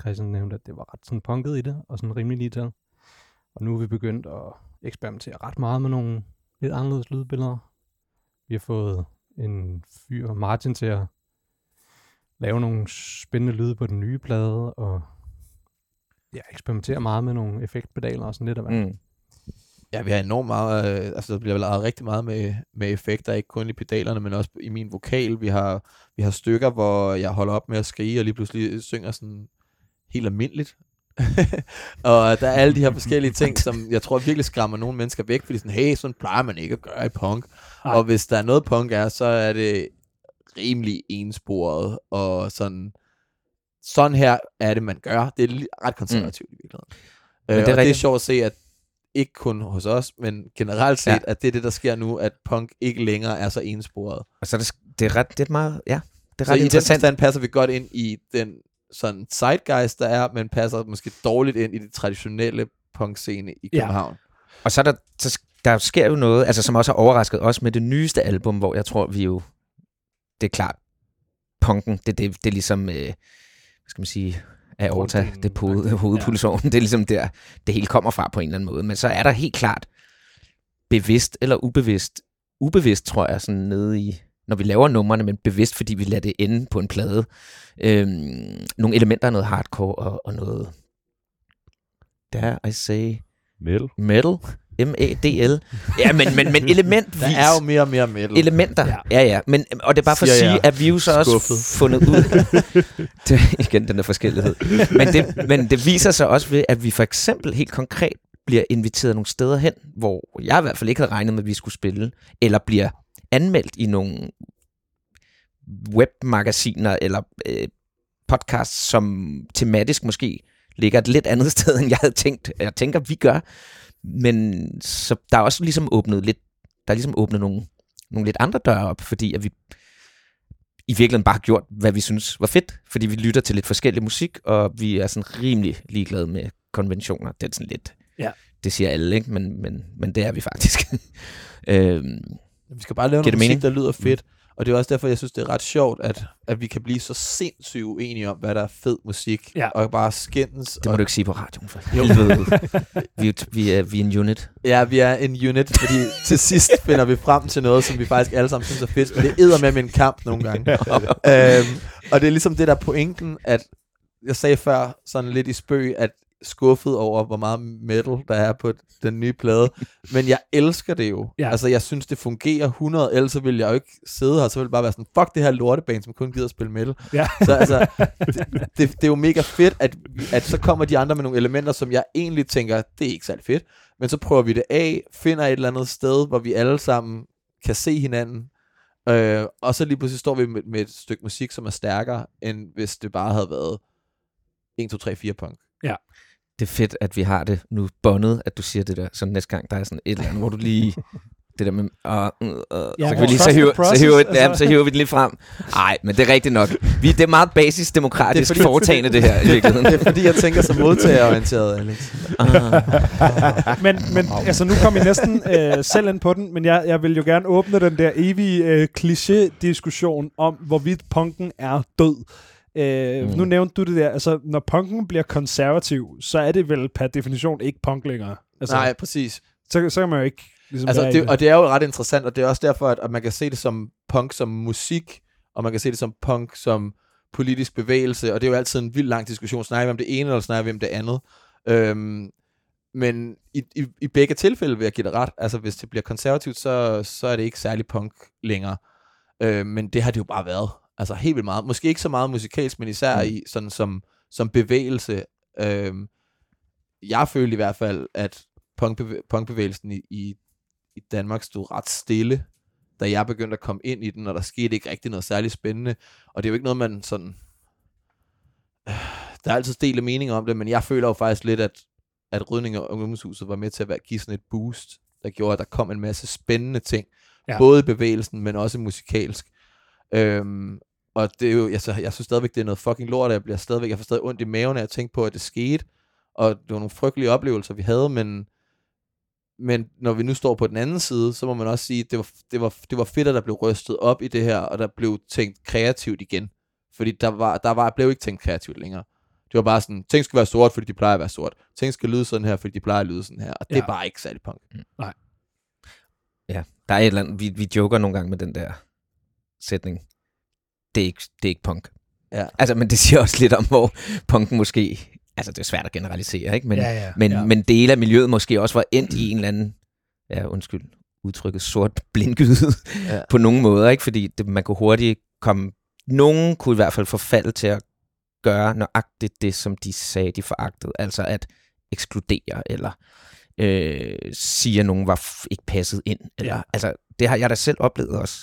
[SPEAKER 5] Christian nævnte, at det var ret sådan punket i det, og sådan rimelig lige til. Og nu er vi begyndt at eksperimentere ret meget med nogle lidt anderledes lydbilleder. Vi har fået en fyr, Martin, til at lave nogle spændende lyde på den nye plade, og ja, eksperimentere meget med nogle effektpedaler og sådan lidt af hvad.
[SPEAKER 3] Mm.
[SPEAKER 2] Ja, vi har enormt meget, øh, altså der bliver lavet rigtig meget med, med effekter, ikke kun i pedalerne, men også i min vokal. Vi har, vi har stykker, hvor jeg holder op med at skrige, og lige pludselig synger sådan helt almindeligt. og der er alle de her forskellige ting, som jeg tror virkelig skræmmer nogle mennesker væk, fordi sådan, hey, sådan plejer man ikke at gøre i punk.
[SPEAKER 1] Nej.
[SPEAKER 2] Og hvis der er noget punk er, så er det rimelig ensporet, og sådan, sådan her er det, man gør. Det er ret konservativt mm. i virkeligheden.
[SPEAKER 3] Men
[SPEAKER 2] Øh,
[SPEAKER 3] det er
[SPEAKER 2] og det er sjovt at se, at ikke kun hos os, men generelt set,
[SPEAKER 3] Ja.
[SPEAKER 2] at det er det, der sker nu, at punk ikke længere er så ensporet.
[SPEAKER 3] Og så er det, det er ret, det er meget, ja, det er
[SPEAKER 2] Så
[SPEAKER 3] ret
[SPEAKER 2] i den
[SPEAKER 3] interessant.
[SPEAKER 2] forstand passer vi godt ind i den sådan zeitgeist, der er, men passer måske dårligt ind i det traditionelle punkscene i
[SPEAKER 1] Ja.
[SPEAKER 2] København.
[SPEAKER 3] Og så er der, så, der sker jo noget, altså som også har overrasket os med det nyeste album, hvor jeg tror, vi jo, det er klart, punken, det, det, det er ligesom, øh, hvad skal man sige, aorta,
[SPEAKER 1] Grunddelen,
[SPEAKER 3] det er hoved, hovedpulsåren, det er ligesom der, det hele kommer fra på en eller anden måde. Men så er der helt klart, bevidst eller ubevidst, ubevidst tror jeg, sådan nede i, når vi laver numrene, men bevidst, fordi vi lader det ende på en plade, øhm, nogle elementer af noget hardcore og, og noget, der I say,
[SPEAKER 4] Metal.
[SPEAKER 3] metal, M-A-D-L. Ja, men, men, men elementvis.
[SPEAKER 2] Der er jo mere og mere metal.
[SPEAKER 3] elementer.
[SPEAKER 1] Ja.
[SPEAKER 3] Ja. ja. Men, og det er bare for at
[SPEAKER 2] Siger
[SPEAKER 3] sige,
[SPEAKER 2] jeg.
[SPEAKER 3] at vi jo så også fundet ud det, igen den der forskellighed. Men det, men det viser sig også ved, at vi for eksempel helt konkret bliver inviteret nogle steder hen, hvor jeg i hvert fald ikke havde regnet med, at vi skulle spille, eller bliver anmeldt i nogle webmagasiner eller øh, podcasts, som tematisk måske ligger et lidt andet sted, end jeg havde tænkt. Jeg tænker, vi gør. Men så der er også ligesom åbnet lidt, der er ligesom åbnet nogle, nogle lidt andre døre op, fordi at vi i virkeligheden bare har gjort, hvad vi synes var fedt, fordi vi lytter til lidt forskellig musik, og vi er sådan rimelig ligeglade med konventioner. Det er sådan lidt,
[SPEAKER 1] Ja.
[SPEAKER 3] det siger alle, ikke? Men, men, men det er vi faktisk. øhm,
[SPEAKER 2] Vi skal bare lave noget
[SPEAKER 3] det
[SPEAKER 2] musik,
[SPEAKER 3] mening?
[SPEAKER 2] der lyder fedt. Og det er også derfor, jeg synes, det er ret sjovt, at, at vi kan blive så sindssygt uenige om, hvad der er fed musik.
[SPEAKER 1] Ja.
[SPEAKER 2] Og bare skændes.
[SPEAKER 3] det må
[SPEAKER 2] og,
[SPEAKER 3] du ikke sige på radioen, for helvede. vi, er, jo- vi, er, vi er en unit.
[SPEAKER 2] Ja, vi er en unit, fordi til sidst finder vi frem til noget, som vi faktisk alle sammen synes er fedt. Men det æder med en kamp nogle gange. øhm, og det er ligesom det der er pointen, at jeg sagde før sådan lidt i spøg, at skuffet over, hvor meget metal der er på den nye plade. Men jeg elsker det jo.
[SPEAKER 1] Ja.
[SPEAKER 2] Ja. Altså, jeg synes, det fungerer 100, ellers så ville jeg jo ikke sidde her, så ville det bare være sådan, fuck det her lorteband, som kun gider at spille metal.
[SPEAKER 1] Ja.
[SPEAKER 2] Så altså, det, det, det er jo mega fedt, at, at så kommer de andre med nogle elementer, som jeg egentlig tænker, det er ikke særlig fedt. Men så prøver vi det af, finder et eller andet sted, hvor vi alle sammen kan se hinanden, Øh, og så lige pludselig står vi med, med et stykke musik, som er stærkere, end hvis det bare havde været 1, 2, 3, 4 punk.
[SPEAKER 3] Det er fedt, at vi har det nu bondet, at du siger det der, så næste gang der er sådan et eller andet, hvor du lige... Det der med... Uh, uh, uh,
[SPEAKER 1] Ja,
[SPEAKER 3] så, kan vi lige, så, hiver, så,
[SPEAKER 1] process,
[SPEAKER 3] hiver,
[SPEAKER 1] altså.
[SPEAKER 3] ja, så hiver vi den lidt frem. Nej, men det er rigtigt nok. Vi, det er meget basis demokratisk
[SPEAKER 2] Det er fordi-
[SPEAKER 3] foretagende, det her i virkeligheden.
[SPEAKER 2] Det er fordi, jeg tænker så modtagerorienteret, Alex.
[SPEAKER 3] Ah.
[SPEAKER 1] Men, men altså, nu kom I næsten øh, selv ind på den, men jeg, jeg vil jo gerne åbne den der evige øh, kliché-diskussion om, hvorvidt punken er død. Øh,
[SPEAKER 3] Mm.
[SPEAKER 1] Nu nævnte du det der, altså når punken bliver konservativ, så er det vel per definition ikke punk længere. Altså,
[SPEAKER 2] Nej, præcis.
[SPEAKER 1] Så, så kan man jo ikke ligesom
[SPEAKER 2] Altså, det, og det er jo ret interessant, og det er også derfor, at, at man kan se det som punk som musik, og man kan se det som punk som politisk bevægelse, og det er jo altid en vild lang diskussion. Snakker vi om det ene, eller snakker vi om det andet? Øhm, men i, i, i begge tilfælde vil jeg give det ret. Altså, hvis det bliver konservativt, så, så er det ikke særlig punk længere. Øh, men det har det jo bare været. Altså, helt vildt meget. Måske ikke så meget musikalsk, men især
[SPEAKER 3] Mm.
[SPEAKER 2] i sådan som, som bevægelse. Øhm, jeg følte i hvert fald, at punkbevæ- punkbevægelsen i, i, i Danmark stod ret stille, da jeg begyndte at komme ind i den, og der skete ikke rigtig noget særligt spændende. Og det er jo ikke noget, man sådan... Der er altid delte meninger om det, men jeg føler jo faktisk lidt, at, at Rydning og Ungdomshuset var med til at være, give sådan et boost, der gjorde, at der kom en masse spændende ting.
[SPEAKER 1] Ja.
[SPEAKER 2] Både i bevægelsen, men også musikalsk. Øhm, og det er jo, altså, jeg synes stadigvæk, det er noget fucking lort, jeg bliver stadigvæk, jeg får stadig ondt i maven, af at tænke på, at det skete. Og det var nogle frygtelige oplevelser, vi havde, men, men når vi nu står på den anden side, så må man også sige, at det var, det var, det var fedt, at der blev rystet op i det her, og der blev tænkt kreativt igen. Fordi der, var, der var, blev ikke tænkt kreativt længere. Det var bare sådan, ting skal være sort, fordi de plejer at være sort. Ting skal lyde sådan her, fordi de plejer at lyde sådan her. Og det
[SPEAKER 1] Ja.
[SPEAKER 2] er bare ikke særlig punk.
[SPEAKER 3] Ja, der er et eller andet, vi, vi joker nogle gange med den der sætning. Det er ikke, det er ikke punk.
[SPEAKER 2] Ja.
[SPEAKER 3] Altså, men det siger også lidt om, hvor punken måske... Altså, det er svært at generalisere, ikke? Men,
[SPEAKER 1] ja, ja.
[SPEAKER 3] men,
[SPEAKER 1] ja.
[SPEAKER 3] men dele af miljøet måske også var endt i en eller anden... Ja, undskyld udtrykket sort blindgyde
[SPEAKER 2] Ja.
[SPEAKER 3] på nogle måder, ikke? Fordi det, man kunne hurtigt komme... Nogen kunne i hvert fald forfalde til at gøre nøjagtigt det, som de sagde, de foragtede. Altså at ekskludere, eller øh, sige, at nogen var f- ikke passet ind. Eller,
[SPEAKER 1] ja.
[SPEAKER 3] Altså, det har jeg da selv oplevet også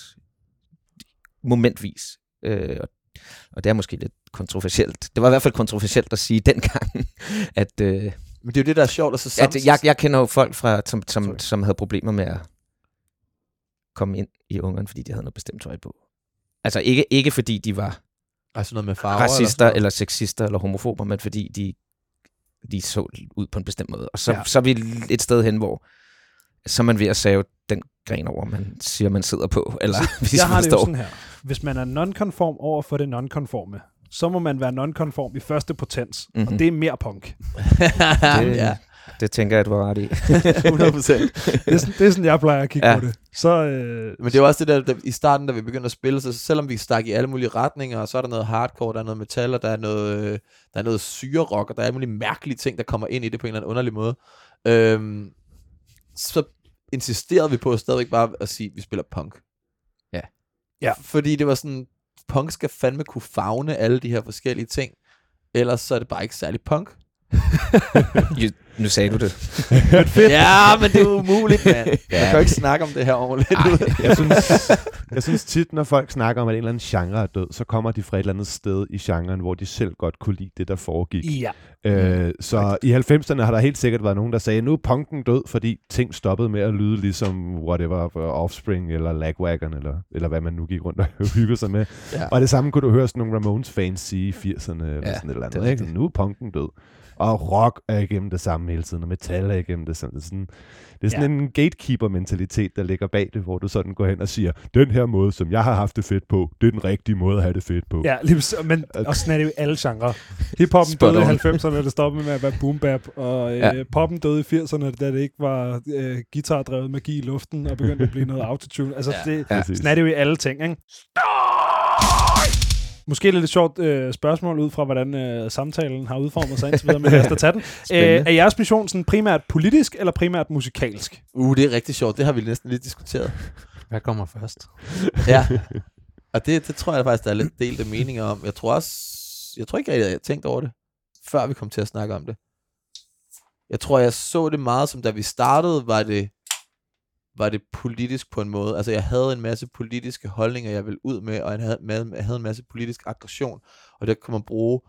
[SPEAKER 3] momentvis. Øh, og, og det er måske lidt kontroversielt. Det var i hvert fald kontroversielt at sige dengang, at, øh,
[SPEAKER 2] Men det er jo det, der er sjovt. Og så
[SPEAKER 3] at
[SPEAKER 2] samtidig,
[SPEAKER 3] jeg, jeg kender jo folk, fra, som, som,
[SPEAKER 2] Sorry.
[SPEAKER 3] som havde problemer med at komme ind i ungerne, fordi de havde noget bestemt tøj på. Altså ikke, ikke fordi de var
[SPEAKER 2] Altså noget med farver.
[SPEAKER 3] racister,
[SPEAKER 2] eller,
[SPEAKER 3] eller sexister, eller homofober, men fordi de, de så ud på en bestemt måde. Og så,
[SPEAKER 1] Ja.
[SPEAKER 3] så er vi et sted hen, hvor så er man ved at save den gren over, man siger, man sidder på. Eller hvis
[SPEAKER 1] jeg
[SPEAKER 3] I
[SPEAKER 1] har det jo sådan her. Hvis man er non-conform over for det non-conforme, så må man være non-conform i første potens, mm-hmm. og
[SPEAKER 3] Mhm.
[SPEAKER 1] det er mere punk.
[SPEAKER 3] Det,
[SPEAKER 2] ja,
[SPEAKER 3] det tænker jeg, du var ret i.
[SPEAKER 2] 100 procent.
[SPEAKER 1] Det er sådan, det er sådan jeg plejer at kigge ja.
[SPEAKER 3] Ja.
[SPEAKER 1] på det. Så, øh,
[SPEAKER 2] Men det var også det der, der, i starten, da vi begyndte at spille, så selvom vi stak i alle mulige retninger, og så er der noget hardcore, der er noget metal, og der er noget, øh, der er noget syre-rock, og der er alle mulige mærkelige ting, der kommer ind i det på en eller anden underlig måde, øhm, så insisterede vi på stadigvæk bare at sige, at vi spiller punk.
[SPEAKER 3] Ja.
[SPEAKER 2] Fordi det var sådan, punk skal fandme kunne fagne alle de her forskellige ting, ellers så er det bare ikke særlig punk.
[SPEAKER 3] Nu sagde du det.
[SPEAKER 1] fedt.
[SPEAKER 2] Ja, men det er umuligt, mand. Man
[SPEAKER 3] Ja.
[SPEAKER 2] kan jo ikke snakke om det her ordentligt.
[SPEAKER 4] Jeg synes, jeg synes tit, når folk snakker om, at en eller anden genre er død, så kommer de fra et eller andet sted i genren, hvor de selv godt kunne lide det, der foregik.
[SPEAKER 1] Ja.
[SPEAKER 4] Øh, så i 90'erne har der helt sikkert været nogen, der sagde, nu er punken død, fordi ting stoppede med at lyde ligesom whatever, for Offspring eller Lagwagon, eller, eller hvad man nu gik rundt og hyggede sig med.
[SPEAKER 2] Ja.
[SPEAKER 4] Og det samme kunne du høre sådan nogle Ramones-fans sige i 80'erne, eller
[SPEAKER 3] Ja,
[SPEAKER 4] sådan et eller
[SPEAKER 3] det er
[SPEAKER 4] andet. Ikke? Nu er punken død. Og rock er igennem det samme hele tiden, og metal er igennem det samme. Sådan, det er sådan ja. en gatekeeper-mentalitet, der ligger bag det, hvor du sådan går hen og siger, den her måde, som jeg har haft det fedt på, det er den rigtige måde at have det fedt på.
[SPEAKER 1] Ja, lige, men og sådan er det jo i alle genrer. Hiphoppen døde i
[SPEAKER 3] on.
[SPEAKER 1] 90'erne, det stoppede med at være boom bap, og øh,
[SPEAKER 3] Ja.
[SPEAKER 1] poppen døde i 80'erne, da det ikke var øh, guitardrevet magi i luften, og begyndte at blive noget autotune. Altså,
[SPEAKER 2] Ja.
[SPEAKER 1] det,
[SPEAKER 3] Ja.
[SPEAKER 1] Sådan er det jo i alle ting, ikke? Måske lidt et sjovt øh, spørgsmål ud fra, hvordan øh, samtalen har udformet sig indtil videre, men lad os da tage den. Øh,
[SPEAKER 3] Spændende.
[SPEAKER 1] er jeres mission sådan primært politisk eller primært musikalsk?
[SPEAKER 2] Uh, det er rigtig sjovt. Det har vi næsten lidt diskuteret.
[SPEAKER 5] Hvad kommer først?
[SPEAKER 2] Ja. Og det, det tror jeg faktisk, der er lidt delte meninger om. Jeg tror også, jeg tror ikke jeg tænkt over det, før vi kom til at snakke om det. Jeg tror, jeg så det meget som, da vi startede, var det, var det politisk på en måde. Altså, jeg havde en masse politiske holdninger, jeg ville ud med, og jeg havde, med, jeg havde en masse politisk aggression, og det kunne man bruge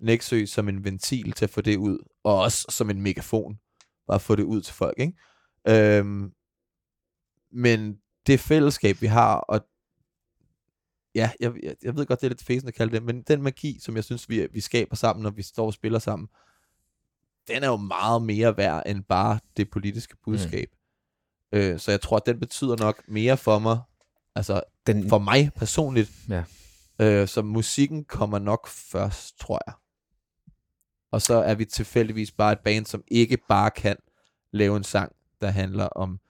[SPEAKER 2] Nexø som en ventil til at få det ud, og også som en megafon, bare at få det ud til folk, ikke? Øhm, men det fællesskab, vi har, og ja, jeg, jeg, jeg ved godt, det er lidt fæsende at kalde det, men den magi, som jeg synes, vi, vi skaber sammen, når vi står og spiller sammen, den er jo meget mere værd end bare det politiske budskab. Mm. Øh, så jeg tror, at den betyder nok mere for mig, altså
[SPEAKER 3] Den,
[SPEAKER 2] for mig personligt.
[SPEAKER 3] Ja.
[SPEAKER 2] Øh, så musikken kommer nok først, tror jeg. Og så er vi tilfældigvis bare et band, som ikke bare kan lave en sang, der handler om,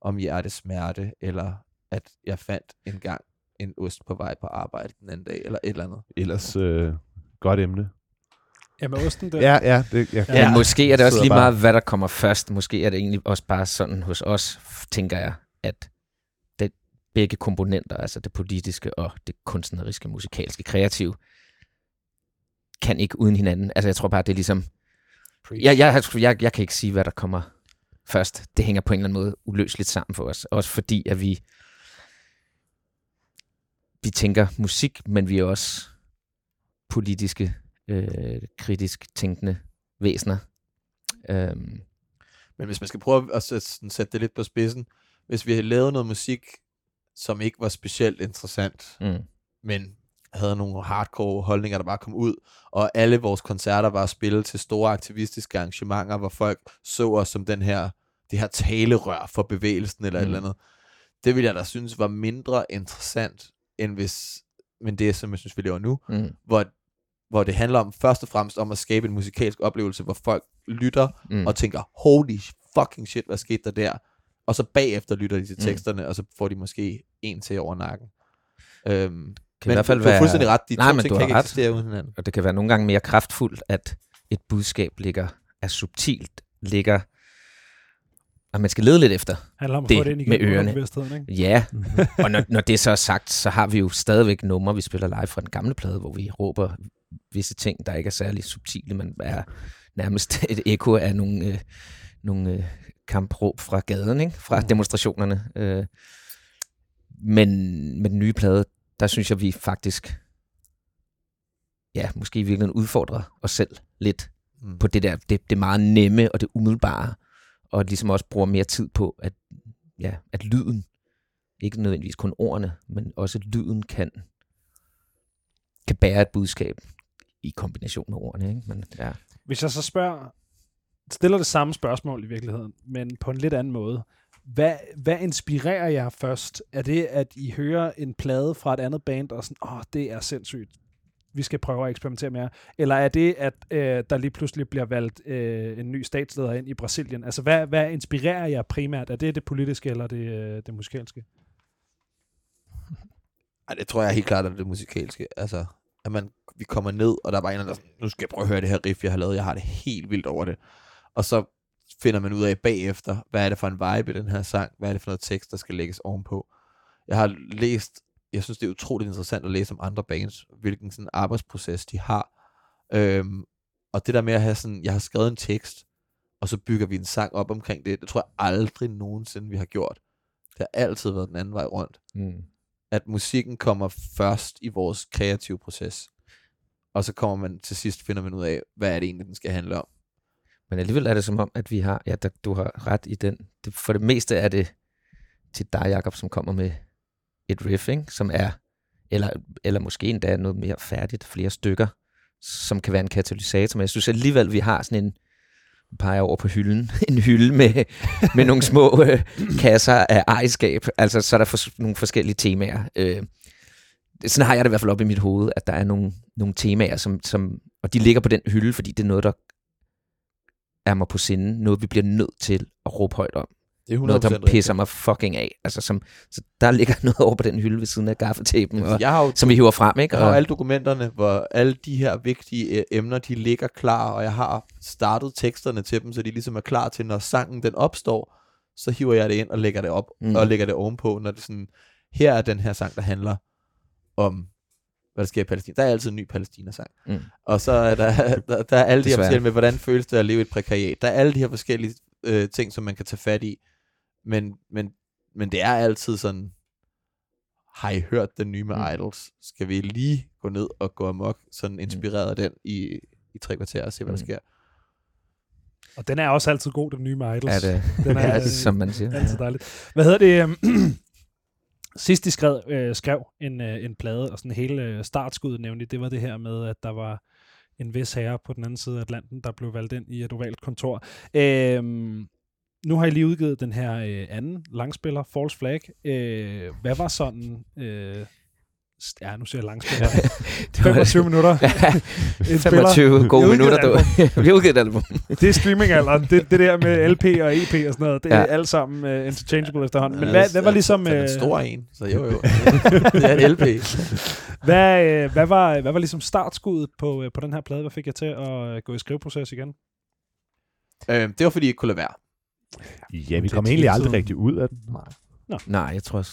[SPEAKER 2] om hjertesmerte, eller at jeg fandt engang en ost på vej på arbejde den anden dag, eller et eller andet.
[SPEAKER 4] Ellers øh, godt emne.
[SPEAKER 1] Ja, med osten der.
[SPEAKER 4] Ja, ja. Det, jeg,
[SPEAKER 3] Ja, ja, måske er det også lige meget, hvad der kommer først. Måske er det egentlig også bare sådan hos os, tænker jeg, at det, begge komponenter, altså det politiske og det kunstneriske, musikalske, kreative, kan ikke uden hinanden. Altså jeg tror bare, det er ligesom... Jeg, jeg, jeg, jeg kan ikke sige, hvad der kommer først. Det hænger på en eller anden måde uløseligt sammen for os. Også fordi, at vi vi tænker musik, men vi er også politiske, øh, kritisk tænkende væsener. Øhm,
[SPEAKER 2] Men hvis man skal prøve at sætte, sådan, sætte det lidt på spidsen, hvis vi havde lavet noget musik, som ikke var specielt interessant,
[SPEAKER 3] mm,
[SPEAKER 2] men havde nogle hardcore holdninger, der bare kom ud, og alle vores koncerter var spillet til store aktivistiske arrangementer, hvor folk så os som den her, det her talerør for bevægelsen eller mm. et
[SPEAKER 3] Mm.
[SPEAKER 2] eller andet. Det ville jeg da synes var mindre interessant, end hvis, men det er som jeg synes, vi laver nu,
[SPEAKER 3] mm,
[SPEAKER 2] hvor hvor det handler om først og fremmest om at skabe en musikalsk oplevelse, hvor folk lytter
[SPEAKER 3] Mm.
[SPEAKER 2] mm. og tænker, holy fucking shit, hvad skete der der? Og så bagefter lytter de til
[SPEAKER 3] Mm.
[SPEAKER 2] teksterne, og så får de måske en til over nakken. Øhm,
[SPEAKER 3] kan
[SPEAKER 2] men
[SPEAKER 3] i hvert fald
[SPEAKER 2] du har
[SPEAKER 3] være,
[SPEAKER 2] fuldstændig ret, de
[SPEAKER 3] Nej,
[SPEAKER 2] to
[SPEAKER 3] men
[SPEAKER 2] ting
[SPEAKER 3] du
[SPEAKER 2] kan ikke
[SPEAKER 3] ret.
[SPEAKER 2] eksistere uden hinanden.
[SPEAKER 3] og det kan være nogle gange mere kraftfuldt, at et budskab ligger, er subtilt, ligger, og man skal lede lidt efter.
[SPEAKER 1] handler om at
[SPEAKER 3] Det
[SPEAKER 1] få det ind
[SPEAKER 3] med
[SPEAKER 1] igennem
[SPEAKER 3] ørerne.
[SPEAKER 1] ikke?
[SPEAKER 3] Ja, og når, når det så er sagt, så har vi jo stadigvæk numre, vi spiller live fra den gamle plade, hvor vi råber visse ting, der ikke er særlig subtile, men er nærmest et ekko af nogle, øh, nogle øh, kampråb fra gaden, ikke? fra
[SPEAKER 1] Mhm.
[SPEAKER 3] demonstrationerne. Øh, men med den nye plade, der synes jeg, vi faktisk ja, måske i virkeligheden udfordrer os selv lidt
[SPEAKER 2] Mm.
[SPEAKER 3] på det der, det, det meget nemme og det umiddelbare, og ligesom også bruger mere tid på, at, ja, at lyden, ikke nødvendigvis kun ordene, men også lyden kan, kan bære et budskab i kombination med ordene. Ikke? Men, ja.
[SPEAKER 1] Hvis jeg så spørger, stiller det samme spørgsmål i virkeligheden, men på en lidt anden måde. Hvad, hvad inspirerer jer først? Er det, at I hører en plade fra et andet band, og sådan, åh, oh, det er sindssygt, vi skal prøve at eksperimentere mere? Eller er det, at øh, der lige pludselig bliver valgt øh, en ny statsleder ind i Brasilien? Altså, hvad, hvad inspirerer jer primært? Er det det politiske, eller det, øh, det musikalske?
[SPEAKER 2] Ej, det tror jeg helt klart er det musikalske. Altså, at man, vi kommer ned, og der er bare en der er sådan, nu skal jeg prøve at høre det her riff, jeg har lavet. Jeg har det helt vildt over det. Og så finder man ud af bagefter, hvad er det for en vibe i den her sang? Hvad er det for noget tekst, der skal lægges ovenpå? Jeg har læst, jeg synes det er utroligt interessant at læse om andre bands, hvilken sådan arbejdsproces de har. Øhm, og det der med at have sådan, jeg har skrevet en tekst, og så bygger vi en sang op omkring det, det tror jeg aldrig nogensinde, vi har gjort. Det har altid været den anden vej rundt
[SPEAKER 3] Mm.
[SPEAKER 2] at musikken kommer først i vores kreative proces. Og så kommer man til sidst, finder man ud af, hvad er det egentlig, den skal handle om.
[SPEAKER 3] Men alligevel er det som om, at vi har, ja, der, du har ret i den. Det, for det meste er det til dig, Jacob, som kommer med et riff, ikke? som er, eller, eller måske endda noget mere færdigt, flere stykker, som kan være en katalysator. Men jeg synes alligevel, vi har sådan en, peger over på hylden, en hylde med, med nogle små øh, kasser af ejerskab. Altså, så er der for, nogle forskellige temaer. Øh, sådan har jeg det i hvert fald op i mit hoved, at der er nogle, nogle temaer, som, som, og de ligger på den hylde, fordi det er noget, der er mig på sinde. Noget, vi bliver nødt til at råbe højt om.
[SPEAKER 2] Det er 100%
[SPEAKER 3] Noget, der
[SPEAKER 2] rigtigt.
[SPEAKER 3] pisser mig fucking af. Altså, som, så der ligger noget over på den hylde ved siden af gaffetapen, og,
[SPEAKER 2] Jeg har jo
[SPEAKER 3] som vi hiver frem, ikke?
[SPEAKER 2] jeg har
[SPEAKER 3] Og,
[SPEAKER 2] alle dokumenterne, hvor alle de her vigtige øh, emner, de ligger klar, og jeg har startet teksterne til dem, så de ligesom er klar til, når sangen den opstår, så hiver jeg det ind og lægger det op,
[SPEAKER 3] mm.
[SPEAKER 2] og lægger det ovenpå, når det sådan, her er den her sang, der handler om, hvad der sker i Palæstina. Der er altid en ny Palæstina-sang.
[SPEAKER 3] Mm.
[SPEAKER 2] Og så er der, der, der er alle de her forskellige med, hvordan føles det at leve i et prekariat. Der er alle de her forskellige øh, ting, som man kan tage fat i. Men, men, men det er altid sådan, har I hørt den nye med
[SPEAKER 3] Mm.
[SPEAKER 2] mm. Idols? Skal vi lige gå ned og gå amok, sådan inspireret af den i, i tre kvarter og se, hvad der
[SPEAKER 3] Mm.
[SPEAKER 2] sker?
[SPEAKER 1] Og den er også altid god, den nye med Idols.
[SPEAKER 3] er det,
[SPEAKER 1] Den er,
[SPEAKER 3] er
[SPEAKER 1] øh,
[SPEAKER 3] det, som man siger.
[SPEAKER 1] Altid dejligt. Hvad hedder det? Sidst de skrev, øh, skrev en, øh, en plade, og sådan hele øh, startskuddet nævnte, det var det her med, at der var en vis herre på den anden side af Atlanten, der blev valgt ind i et ovalt kontor. Øh, nu har I lige udgivet den her øh, anden langspiller, False Flag. Øh, hvad var sådan... Øh, ja, nu siger jeg langspiller.
[SPEAKER 3] Det var-
[SPEAKER 1] 25 minutter. Spiller.
[SPEAKER 3] 25 gode minutter, du. Vi har udgivet et album.
[SPEAKER 1] Det er streamingalderen. Det, det der med LP og EP og sådan noget, det er
[SPEAKER 3] Ja.
[SPEAKER 1] alt sammen uh, interchangeable efterhånden. Men
[SPEAKER 2] Ja,
[SPEAKER 1] hvad,
[SPEAKER 2] det-
[SPEAKER 1] hvad var ligesom...
[SPEAKER 2] Den er
[SPEAKER 1] øh,
[SPEAKER 2] en stor en, så jo jo. det er en LP.
[SPEAKER 1] Hvad, øh, hvad, var, hvad var ligesom startskuddet på, øh, på den her plade? Hvad fik jeg til at øh, gå i skriveproces igen?
[SPEAKER 2] øhm, det var fordi, jeg ikke kunne lade være.
[SPEAKER 4] Ja, vi
[SPEAKER 5] Det
[SPEAKER 4] kom egentlig aldrig rigtig ud af den.
[SPEAKER 5] Nej.
[SPEAKER 3] Nej, jeg tror også.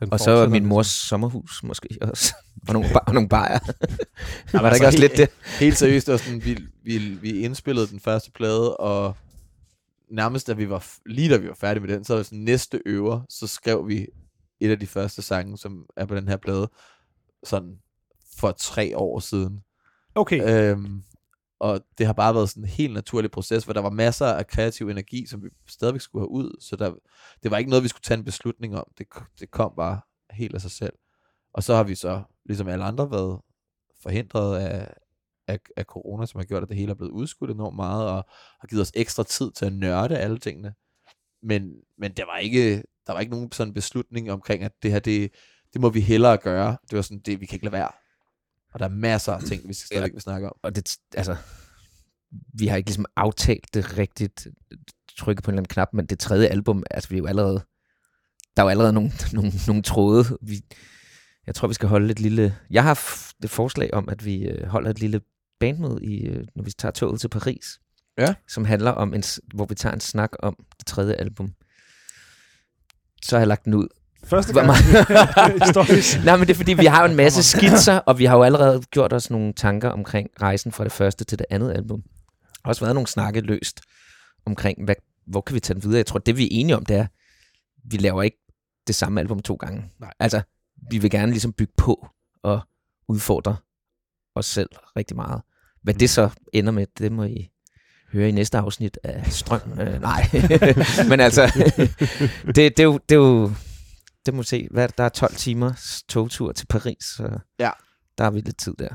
[SPEAKER 5] Den
[SPEAKER 3] Og så min
[SPEAKER 5] ligesom.
[SPEAKER 3] mors sommerhus måske også. Og nogle, bar, og nogle bajer. var der
[SPEAKER 2] Altså,
[SPEAKER 3] ikke også
[SPEAKER 2] helt-
[SPEAKER 3] lidt det?
[SPEAKER 2] Helt seriøst, det var sådan, vi, vi, vi indspillede den første plade, og nærmest da vi var, lige da vi var færdige med den, så var det sådan, næste øver, så skrev vi et af de første sange, som er på den her plade, sådan for tre år siden.
[SPEAKER 1] Okay.
[SPEAKER 2] Øhm, og det har bare været sådan en helt naturlig proces, hvor der var masser af kreativ energi, som vi stadigvæk skulle have ud, så der, det var ikke noget, vi skulle tage en beslutning om. Det, det kom bare helt af sig selv. Og så har vi så, ligesom alle andre, været forhindret af, af, af corona, som har gjort, at det hele er blevet udskudt enormt meget, og har givet os ekstra tid til at nørde alle tingene. Men, men der var ikke, der var ikke nogen sådan beslutning omkring, at det her, det, det må vi hellere gøre. Det var sådan, det, vi kan ikke lade være. Og der er masser af ting, vi skal stadigvæk vil snakke om.
[SPEAKER 3] og det, altså, vi har ikke ligesom aftalt det rigtigt, trykket på en eller anden knap, men det tredje album, altså vi er jo allerede, der er jo allerede nogle, nogle, nogle tråde. Vi, jeg tror, vi skal holde et lille, jeg har det forslag om, at vi øh, holder et lille bandmøde, i, øh, når vi tager toget til Paris,
[SPEAKER 2] Ja.
[SPEAKER 3] som handler om, en, hvor vi tager en snak om det tredje album. Så har jeg lagt den ud.
[SPEAKER 1] Første gang.
[SPEAKER 3] Nej, men det er fordi, vi har jo en masse skitser, og vi har jo allerede gjort os nogle tanker omkring rejsen fra det første til det andet album. Der har også været nogle snakke løst omkring, hvad, hvor kan vi tage den videre. Jeg tror, det vi er enige om, det er, vi laver ikke det samme album to gange.
[SPEAKER 1] Nej.
[SPEAKER 3] Altså, vi vil gerne ligesom bygge på og udfordre os selv rigtig meget. Hvad det så ender med, det må I høre i næste afsnit af Strøm. Øh, nej, men altså, det, det, er jo, det er jo, det må se. Hvad, er der er 12 timers togtur til Paris, så
[SPEAKER 2] Ja.
[SPEAKER 3] der har vi lidt tid der.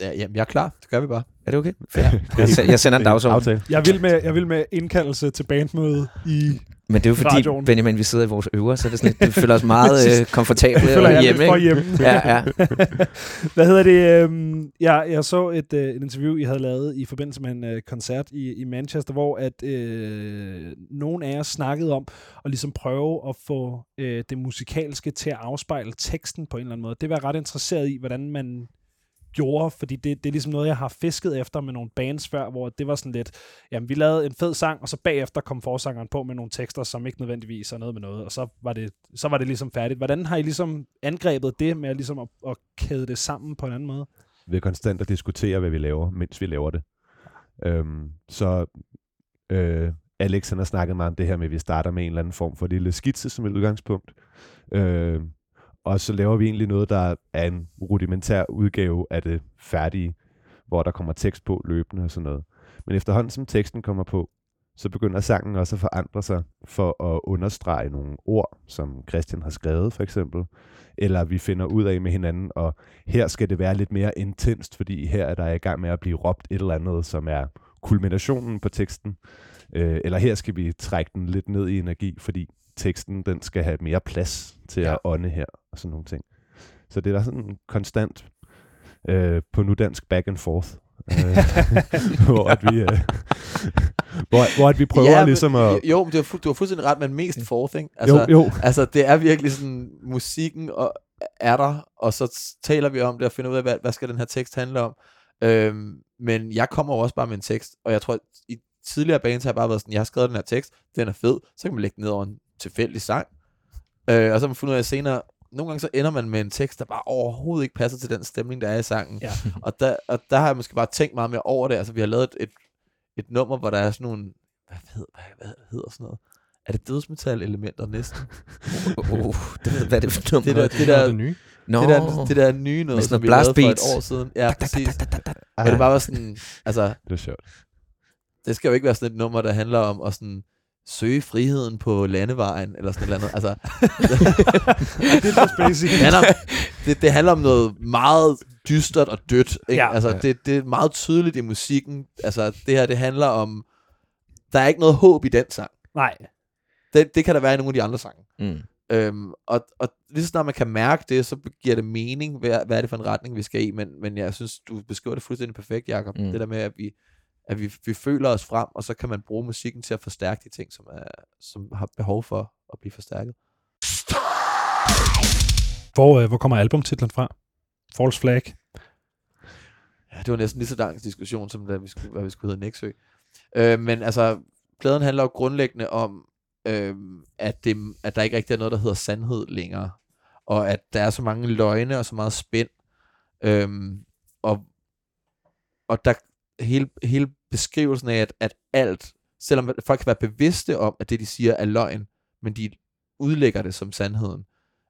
[SPEAKER 2] Ja, jamen, jeg er klar. Det gør vi bare.
[SPEAKER 3] Er det okay?
[SPEAKER 2] Ja.
[SPEAKER 3] Jeg, se- jeg sender en dagsorden.
[SPEAKER 4] Aftale.
[SPEAKER 1] Jeg vil med, jeg vil med indkaldelse til bandmøde i...
[SPEAKER 3] Men det er jo fordi,
[SPEAKER 1] Radioen.
[SPEAKER 3] Benjamin, vi sidder i vores øver, så det sådan, lidt- vi føler os meget øh, komfortable
[SPEAKER 1] føler, er
[SPEAKER 3] hjemme. ikke?
[SPEAKER 1] hjemme.
[SPEAKER 3] Ja, ja.
[SPEAKER 1] Hvad hedder det? øhm, jeg, jeg så et, øh, et interview, I havde lavet i forbindelse med en øh, koncert i, i Manchester, hvor at øh, nogen af jer snakkede om at ligesom prøve at få øh, det musikalske til at afspejle teksten på en eller anden måde. Det var jeg ret interesseret i, hvordan man gjorde, fordi det, det er ligesom noget, jeg har fisket efter med nogle bands før, hvor det var sådan lidt, jamen vi lavede en fed sang, og så bagefter kom forsangeren på med nogle tekster, som ikke nødvendigvis er noget med noget, og så var det, så var det ligesom færdigt. Hvordan har I ligesom angrebet det med at, ligesom at, at kæde det sammen på en anden måde?
[SPEAKER 4] ved konstant at diskutere, hvad vi laver, mens vi laver det. Øhm, så øh, Alex han har snakket meget om det her med, at vi starter med en eller anden form for lille skitse som et udgangspunkt. Øh, og så laver vi egentlig noget, der er en rudimentær udgave af det færdige, hvor der kommer tekst på løbende og sådan noget. Men efterhånden som teksten kommer på, så begynder sangen også at forandre sig for at understrege nogle ord, som Christian har skrevet for eksempel, eller vi finder ud af med hinanden, og her skal det være lidt mere intenst, fordi her er der i gang med at blive råbt et eller andet, som er kulminationen på teksten. Øh, eller her skal vi trække den lidt ned i energi, fordi teksten den skal have mere plads til ja. at ånde her, og sådan nogle ting. Så det er der sådan konstant øh, på nu dansk back and forth, øh, hvor, at vi, øh, hvor, hvor at vi prøver
[SPEAKER 2] ja,
[SPEAKER 4] ligesom
[SPEAKER 2] men,
[SPEAKER 4] at...
[SPEAKER 2] Jo, men du har, fu- du har fuldstændig ret, men mest forth, ikke? Altså,
[SPEAKER 4] jo, jo,
[SPEAKER 2] altså, det er virkelig sådan, musikken og, er der, og så taler vi om det og finder ud af, hvad, hvad skal den her tekst handle om. Øhm, men jeg kommer jo også bare med en tekst, og jeg tror, at i tidligere bands har jeg bare været sådan, jeg har skrevet den her tekst, den er fed, så kan man lægge den ned over en tilfældig sang. Øh, og så har man fundet ud af senere, nogle gange så ender man med en tekst, der bare overhovedet ikke passer til den stemning, der er i sangen.
[SPEAKER 1] Ja.
[SPEAKER 2] Og, der, og der har jeg måske bare tænkt meget mere over det. Altså, vi har lavet et, et, et nummer, hvor der er sådan nogle, hvad hedder, hvad, hvad hedder sådan noget? Er det dødsmetal-elementer næsten?
[SPEAKER 3] Uh, uh, det ved, hvad er det for nummer?
[SPEAKER 2] Det der, det
[SPEAKER 5] Det
[SPEAKER 2] der,
[SPEAKER 5] er det nye.
[SPEAKER 3] Nå,
[SPEAKER 2] det der, det der nye noget, som vi lavede
[SPEAKER 3] blast
[SPEAKER 2] for
[SPEAKER 3] beats.
[SPEAKER 2] et år siden. Ja, præcis. Og det bare var sådan, altså,
[SPEAKER 4] det er sjovt.
[SPEAKER 2] det skal jo ikke være sådan et nummer, der handler om at sådan søge friheden på landevejen, eller sådan et eller andet. Altså,
[SPEAKER 1] det er basic.
[SPEAKER 2] det, handler om, det, det handler om noget meget dystert og dødt. Ikke?
[SPEAKER 1] Ja.
[SPEAKER 2] altså, det, det er meget tydeligt i musikken. Altså, det her, det handler om, der er ikke noget håb i den sang.
[SPEAKER 1] Nej.
[SPEAKER 2] Det, det kan der være i nogle af de andre sange.
[SPEAKER 3] Mm.
[SPEAKER 2] Øhm, og, og lige så snart man kan mærke det, så giver det mening, hvad, hvad er det for en retning, vi skal i. Men, men jeg synes, du beskriver det fuldstændig perfekt, Jacob.
[SPEAKER 3] Mm.
[SPEAKER 2] Det der med, at vi, at vi, vi føler os frem, og så kan man bruge musikken til at forstærke de ting, som, er, som har behov for at blive forstærket.
[SPEAKER 1] Hvor, øh, hvor kommer albumtitlen fra? False Flag.
[SPEAKER 2] Ja, det var næsten lige så lang diskussion, som da vi skulle, hvad vi skulle hedde Nexø. Øh, men altså, pladen handler jo grundlæggende om, øh, at, det, at der ikke rigtig er noget, der hedder sandhed længere. Og at der er så mange løgne og så meget spænd. Øh, og, og der hele, hele beskrivelsen af, at, at alt, selvom folk kan være bevidste om, at det, de siger, er løgn, men de udlægger det som sandheden.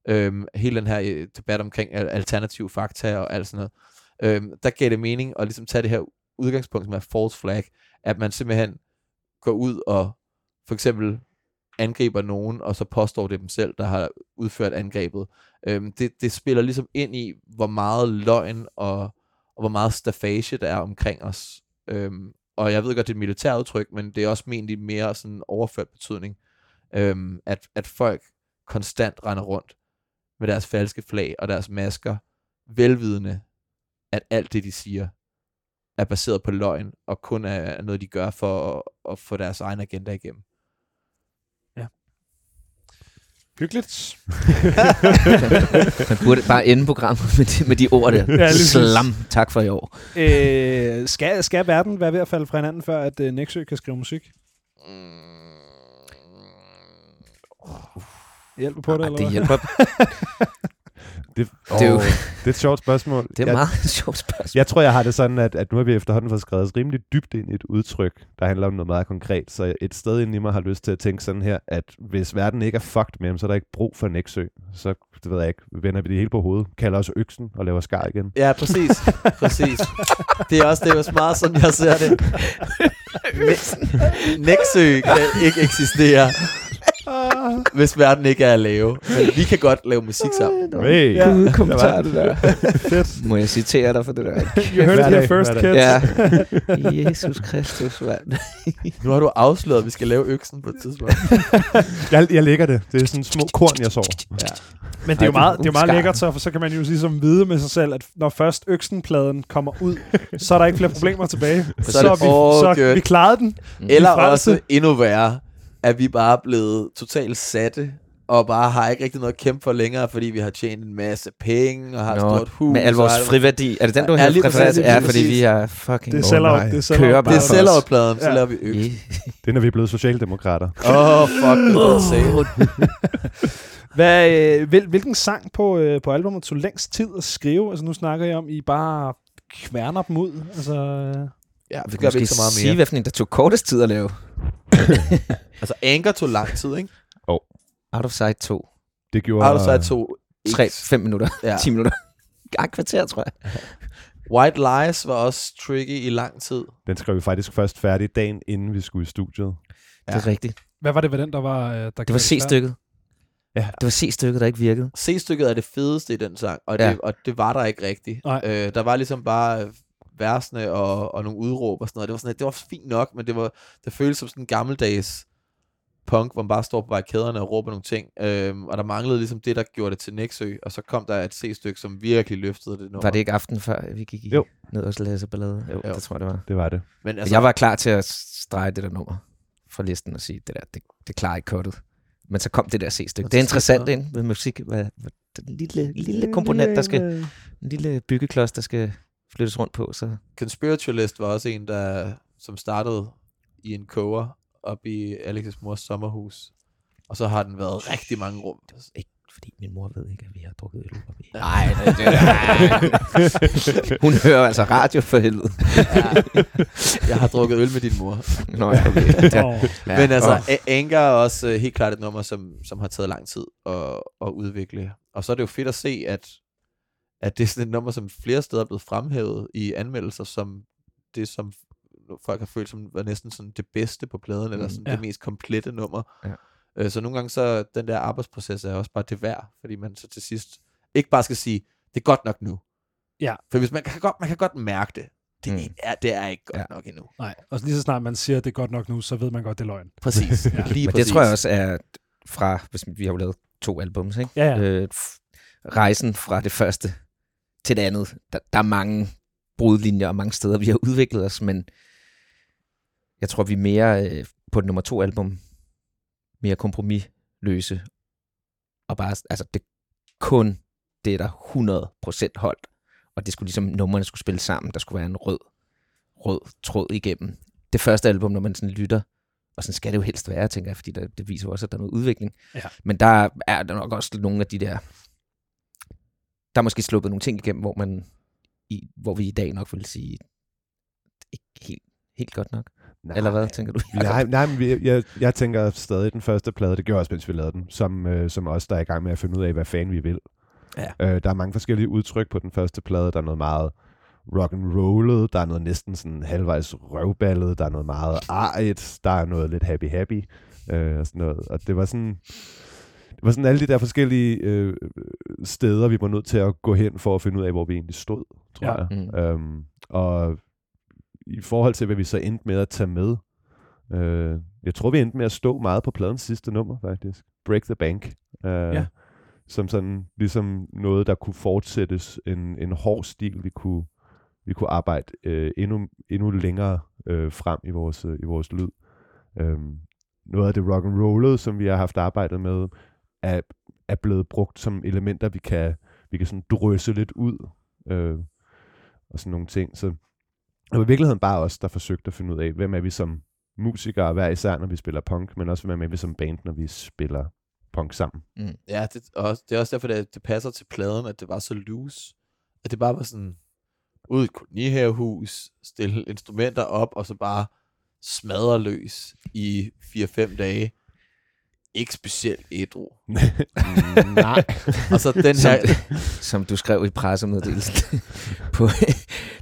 [SPEAKER 2] Øhm, hele den her øh, debat omkring alternative fakta og alt sådan noget øhm, der gav det mening at ligesom tage det her udgangspunkt, som er false flag, at man simpelthen går ud og for eksempel angriber nogen, og så påstår det dem selv, der har udført angrebet. Øhm, det, det spiller ligesom ind i, hvor meget løgn og, og hvor meget stafage der er omkring os. Øhm, og jeg ved godt, det er et militært udtryk, men det er også ment i mere sådan overført betydning, øhm, at, at folk konstant render rundt med deres falske flag og deres masker, velvidende, at alt det, de siger, er baseret på løgn, og kun er noget, de gør for at, at få deres egen agenda igennem.
[SPEAKER 1] Hyggeligt.
[SPEAKER 3] Man burde bare ende programmet med de, med de ord der.
[SPEAKER 1] Ja.
[SPEAKER 3] Slam. Tak for i år.
[SPEAKER 1] Øh, skal, skal verden være ved at falde fra hinanden, før at øh, Nexø kan skrive musik? Hjælper på det,
[SPEAKER 3] Ej,
[SPEAKER 1] eller
[SPEAKER 3] det
[SPEAKER 1] hvad?
[SPEAKER 3] hjælper.
[SPEAKER 4] Det,
[SPEAKER 3] Det er jo-
[SPEAKER 4] det er et sjovt spørgsmål.
[SPEAKER 3] Det er
[SPEAKER 4] jeg,
[SPEAKER 3] meget sjovt spørgsmål.
[SPEAKER 4] Jeg tror, jeg har det sådan, at, at nu har vi efterhånden fået skrevet rimelig dybt ind i et udtryk, der handler om noget meget konkret. Så et sted inde i mig har lyst til at tænke sådan her, at hvis verden ikke er fucked med ham, så er der ikke brug for Nexø. Så, det ved jeg ikke, vender vi det hele på hovedet, kalder os øksen og laver skar igen.
[SPEAKER 2] Ja, præcis. præcis. Det er også det er også meget sådan, jeg ser det. Ne- Nexø kan ikke eksistere, hvis verden ikke er at lave. Men vi kan godt lave musik sammen.
[SPEAKER 4] Hey,
[SPEAKER 1] Ja.
[SPEAKER 3] Gud, kommentar det der.
[SPEAKER 1] Fedt.
[SPEAKER 3] Må jeg citere dig for det der?
[SPEAKER 1] You heard it here first, kids.
[SPEAKER 3] Ja. Jesus Kristus, mand.
[SPEAKER 2] Nu har du afsløret, at vi skal lave øksen på et tidspunkt.
[SPEAKER 4] jeg, jeg lægger det. Det er sådan små korn, jeg sår.
[SPEAKER 2] Ja.
[SPEAKER 1] Men det er jo meget, det er meget lækkert, så, for så kan man jo ligesom vide med sig selv, at når først øksenpladen kommer ud, så er der ikke flere problemer tilbage.
[SPEAKER 2] Så er
[SPEAKER 1] er vi, så vi klarede den.
[SPEAKER 2] Eller også endnu værre, at vi bare er blevet totalt satte, og bare har ikke rigtig noget at kæmpe for længere, fordi vi har tjent en masse penge, og har et
[SPEAKER 3] Nå,
[SPEAKER 2] stort hus.
[SPEAKER 3] Med al
[SPEAKER 2] og
[SPEAKER 3] vores friværdi. Er det den, du
[SPEAKER 2] Ja,
[SPEAKER 3] har refereret til? Ja, fordi vi er fucking...
[SPEAKER 1] Det er sellout.
[SPEAKER 4] nej.
[SPEAKER 1] det er.
[SPEAKER 3] Kører
[SPEAKER 2] Det er
[SPEAKER 3] bare
[SPEAKER 2] sellout-pladen, så
[SPEAKER 1] Ja.
[SPEAKER 2] laver vi øksen.
[SPEAKER 3] Yeah.
[SPEAKER 4] Det er, når vi er blevet socialdemokrater.
[SPEAKER 2] Åh, oh, fuck, det say.
[SPEAKER 1] Hvad, øh, hvil, hvilken sang på, øh, på albumet tog længst tid at skrive? Altså nu snakker jeg om, I bare kværner dem ud. Altså, øh,
[SPEAKER 2] Ja,
[SPEAKER 3] Vi kan
[SPEAKER 2] gør vi
[SPEAKER 3] måske
[SPEAKER 2] ikke så meget
[SPEAKER 3] sige,
[SPEAKER 2] mere.
[SPEAKER 3] hvad for en, der tog kortest tid at lave.
[SPEAKER 2] Altså, Anchor tog lang tid, ikke?
[SPEAKER 3] Out of Sight 2.
[SPEAKER 4] Det gjorde...
[SPEAKER 2] Har du så to...
[SPEAKER 3] 3-5 minutter.
[SPEAKER 2] Ja.
[SPEAKER 3] 10 minutter. Ej, kvarter, tror jeg.
[SPEAKER 2] White Lies var også tricky i lang tid.
[SPEAKER 4] Den skrev vi faktisk først færdig dagen, inden vi skulle i studiet.
[SPEAKER 3] Det er rigtigt.
[SPEAKER 1] hvad var det ved den, der var... øh, Der
[SPEAKER 3] Det var? C-stykket.
[SPEAKER 4] Ja.
[SPEAKER 3] Det var C-stykket, der ikke virkede.
[SPEAKER 2] C-stykket er det fedeste i den sang, og det,
[SPEAKER 3] Ja.
[SPEAKER 2] og det var der ikke rigtigt.
[SPEAKER 1] Nej.
[SPEAKER 2] Øh, der var ligesom bare versene og, og nogle udråb og sådan noget. Det var, sådan, det var fint nok, men det, var, det føltes som sådan en gammeldags punk, hvor man bare står på barrikaderne og råber nogle ting. Øhm, og der manglede ligesom det, der gjorde det til Nexø, og så kom der et C-stykke, som virkelig løftede det nummer.
[SPEAKER 3] Var det ikke aften før, vi gik i
[SPEAKER 4] Jo.
[SPEAKER 3] ned og læse ballade? Jo,
[SPEAKER 2] Jo.
[SPEAKER 3] det tror jeg, det var.
[SPEAKER 4] Det var det.
[SPEAKER 2] Men
[SPEAKER 3] Altså, jeg var klar til at strege det der nummer fra listen og sige, det der, det, det klarer ikke kuttet. Men så kom det der C-stykke. Det er interessant ind med musik. Hvad, hvad, den lille, lille komponent, der skal, en lille byggeklods, der skal flyttes rundt på. Så
[SPEAKER 2] Conspiritualist var også en, der, som startede i en koger op i Alex's mors sommerhus. Og så har den været rigtig mange rum.
[SPEAKER 3] ikke fordi min mor ved ikke, at vi har drukket øl. Og vi...
[SPEAKER 2] Nej, det, det,
[SPEAKER 3] Hun hører altså radio for helvede.
[SPEAKER 2] jeg har drukket øl med din mor.
[SPEAKER 3] Nå ja, okay. Ja. Ja.
[SPEAKER 2] Men altså, oh. Anger er også uh, helt klart et nummer, som, som har taget lang tid at, at udvikle. Og så er det jo fedt at se, at, at det er sådan et nummer, som flere steder er blevet fremhævet i anmeldelser, som det, som folk har følt som var næsten sådan det bedste på pladen, eller sådan
[SPEAKER 1] Ja.
[SPEAKER 2] det mest komplette nummer.
[SPEAKER 3] Ja.
[SPEAKER 2] Øh, Så nogle gange så den der arbejdsproces er også bare det værd, fordi man så til sidst ikke bare skal sige, det er godt nok nu.
[SPEAKER 1] Ja.
[SPEAKER 2] For hvis man kan godt, man kan godt mærke det. Det,
[SPEAKER 3] Mm.
[SPEAKER 2] mm. er, det er ikke godt
[SPEAKER 3] Ja.
[SPEAKER 2] nok endnu.
[SPEAKER 1] Nej, og lige så snart man siger, at det er godt nok nu, så ved man godt, det er løgn.
[SPEAKER 2] Præcis.
[SPEAKER 1] Ja.
[SPEAKER 2] Lige
[SPEAKER 3] Men
[SPEAKER 2] præcis.
[SPEAKER 3] det tror jeg også er fra, hvis vi har jo lavet to albums, ikke?
[SPEAKER 1] Ja, ja.
[SPEAKER 3] Øh, rejsen fra det første til det andet. Der, der er mange brudlinjer og mange steder, vi har udviklet os, men jeg tror, vi er mere øh, på det nummer to album, mere kompromisløse, og bare, altså det kun det, der 100% holdt, og det skulle ligesom, numrene skulle spille sammen, der skulle være en rød, rød tråd igennem. Det første album, når man sådan lytter, og sådan skal det jo helst være, tænker jeg, fordi der, det viser også, at der er noget udvikling.
[SPEAKER 1] Ja.
[SPEAKER 3] Men der er der nok også nogle af de der, der er måske sluppet nogle ting igennem, hvor man, i, hvor vi i dag nok vil sige, ikke helt, helt godt nok.
[SPEAKER 4] Nej.
[SPEAKER 3] Eller hvad, tænker du?
[SPEAKER 4] Nej, nej men jeg, jeg tænker stadig den første plade, det gjorde også, mens vi lavede den, som, øh, som os, der er i gang med at finde ud af, hvad fanden vi vil.
[SPEAKER 3] Ja.
[SPEAKER 4] Øh, der er mange forskellige udtryk på den første plade. Der er noget meget rock and rollet, der er noget næsten sådan halvvejs røvballet, der er noget meget arigt, der er noget lidt happy happy, øh, og sådan noget. Og det var sådan, det var sådan alle de der forskellige øh, steder, vi var nødt til at gå hen for at finde ud af, hvor vi egentlig stod, tror
[SPEAKER 1] Ja.
[SPEAKER 4] jeg.
[SPEAKER 3] Mm.
[SPEAKER 4] Øhm, og i forhold til, hvad vi så endte med at tage med, øh, jeg tror, vi endte med at stå meget på pladens sidste nummer, faktisk. Break the Bank. Øh,
[SPEAKER 1] Ja.
[SPEAKER 4] som sådan ligesom noget, der kunne fortsættes, en, en hård stil, vi kunne, vi kunne arbejde øh, endnu, endnu længere øh, frem i vores, øh, i vores lyd. Øhm, noget af det rock and rollet, som vi har haft arbejdet med, er, er blevet brugt som elementer, vi kan, vi kan sådan drøse lidt ud, øh, og sådan nogle ting. Så det var i virkeligheden bare os, der forsøgte at finde ud af, hvem er vi som musikere hver især, når vi spiller punk, men også hvem er vi som band, når vi spiller punk sammen.
[SPEAKER 3] Mm.
[SPEAKER 2] Ja, det, og det er også derfor, det, det passer til pladen, at det var så loose. At det bare var sådan, ud i et kolonihavehus, stille instrumenter op, og så bare smadre løs i 4-5 dage. Ikke specielt ædru.
[SPEAKER 4] Nej.
[SPEAKER 2] Og så den
[SPEAKER 3] Som,
[SPEAKER 2] her...
[SPEAKER 3] som du skrev i pressemeddelelsen på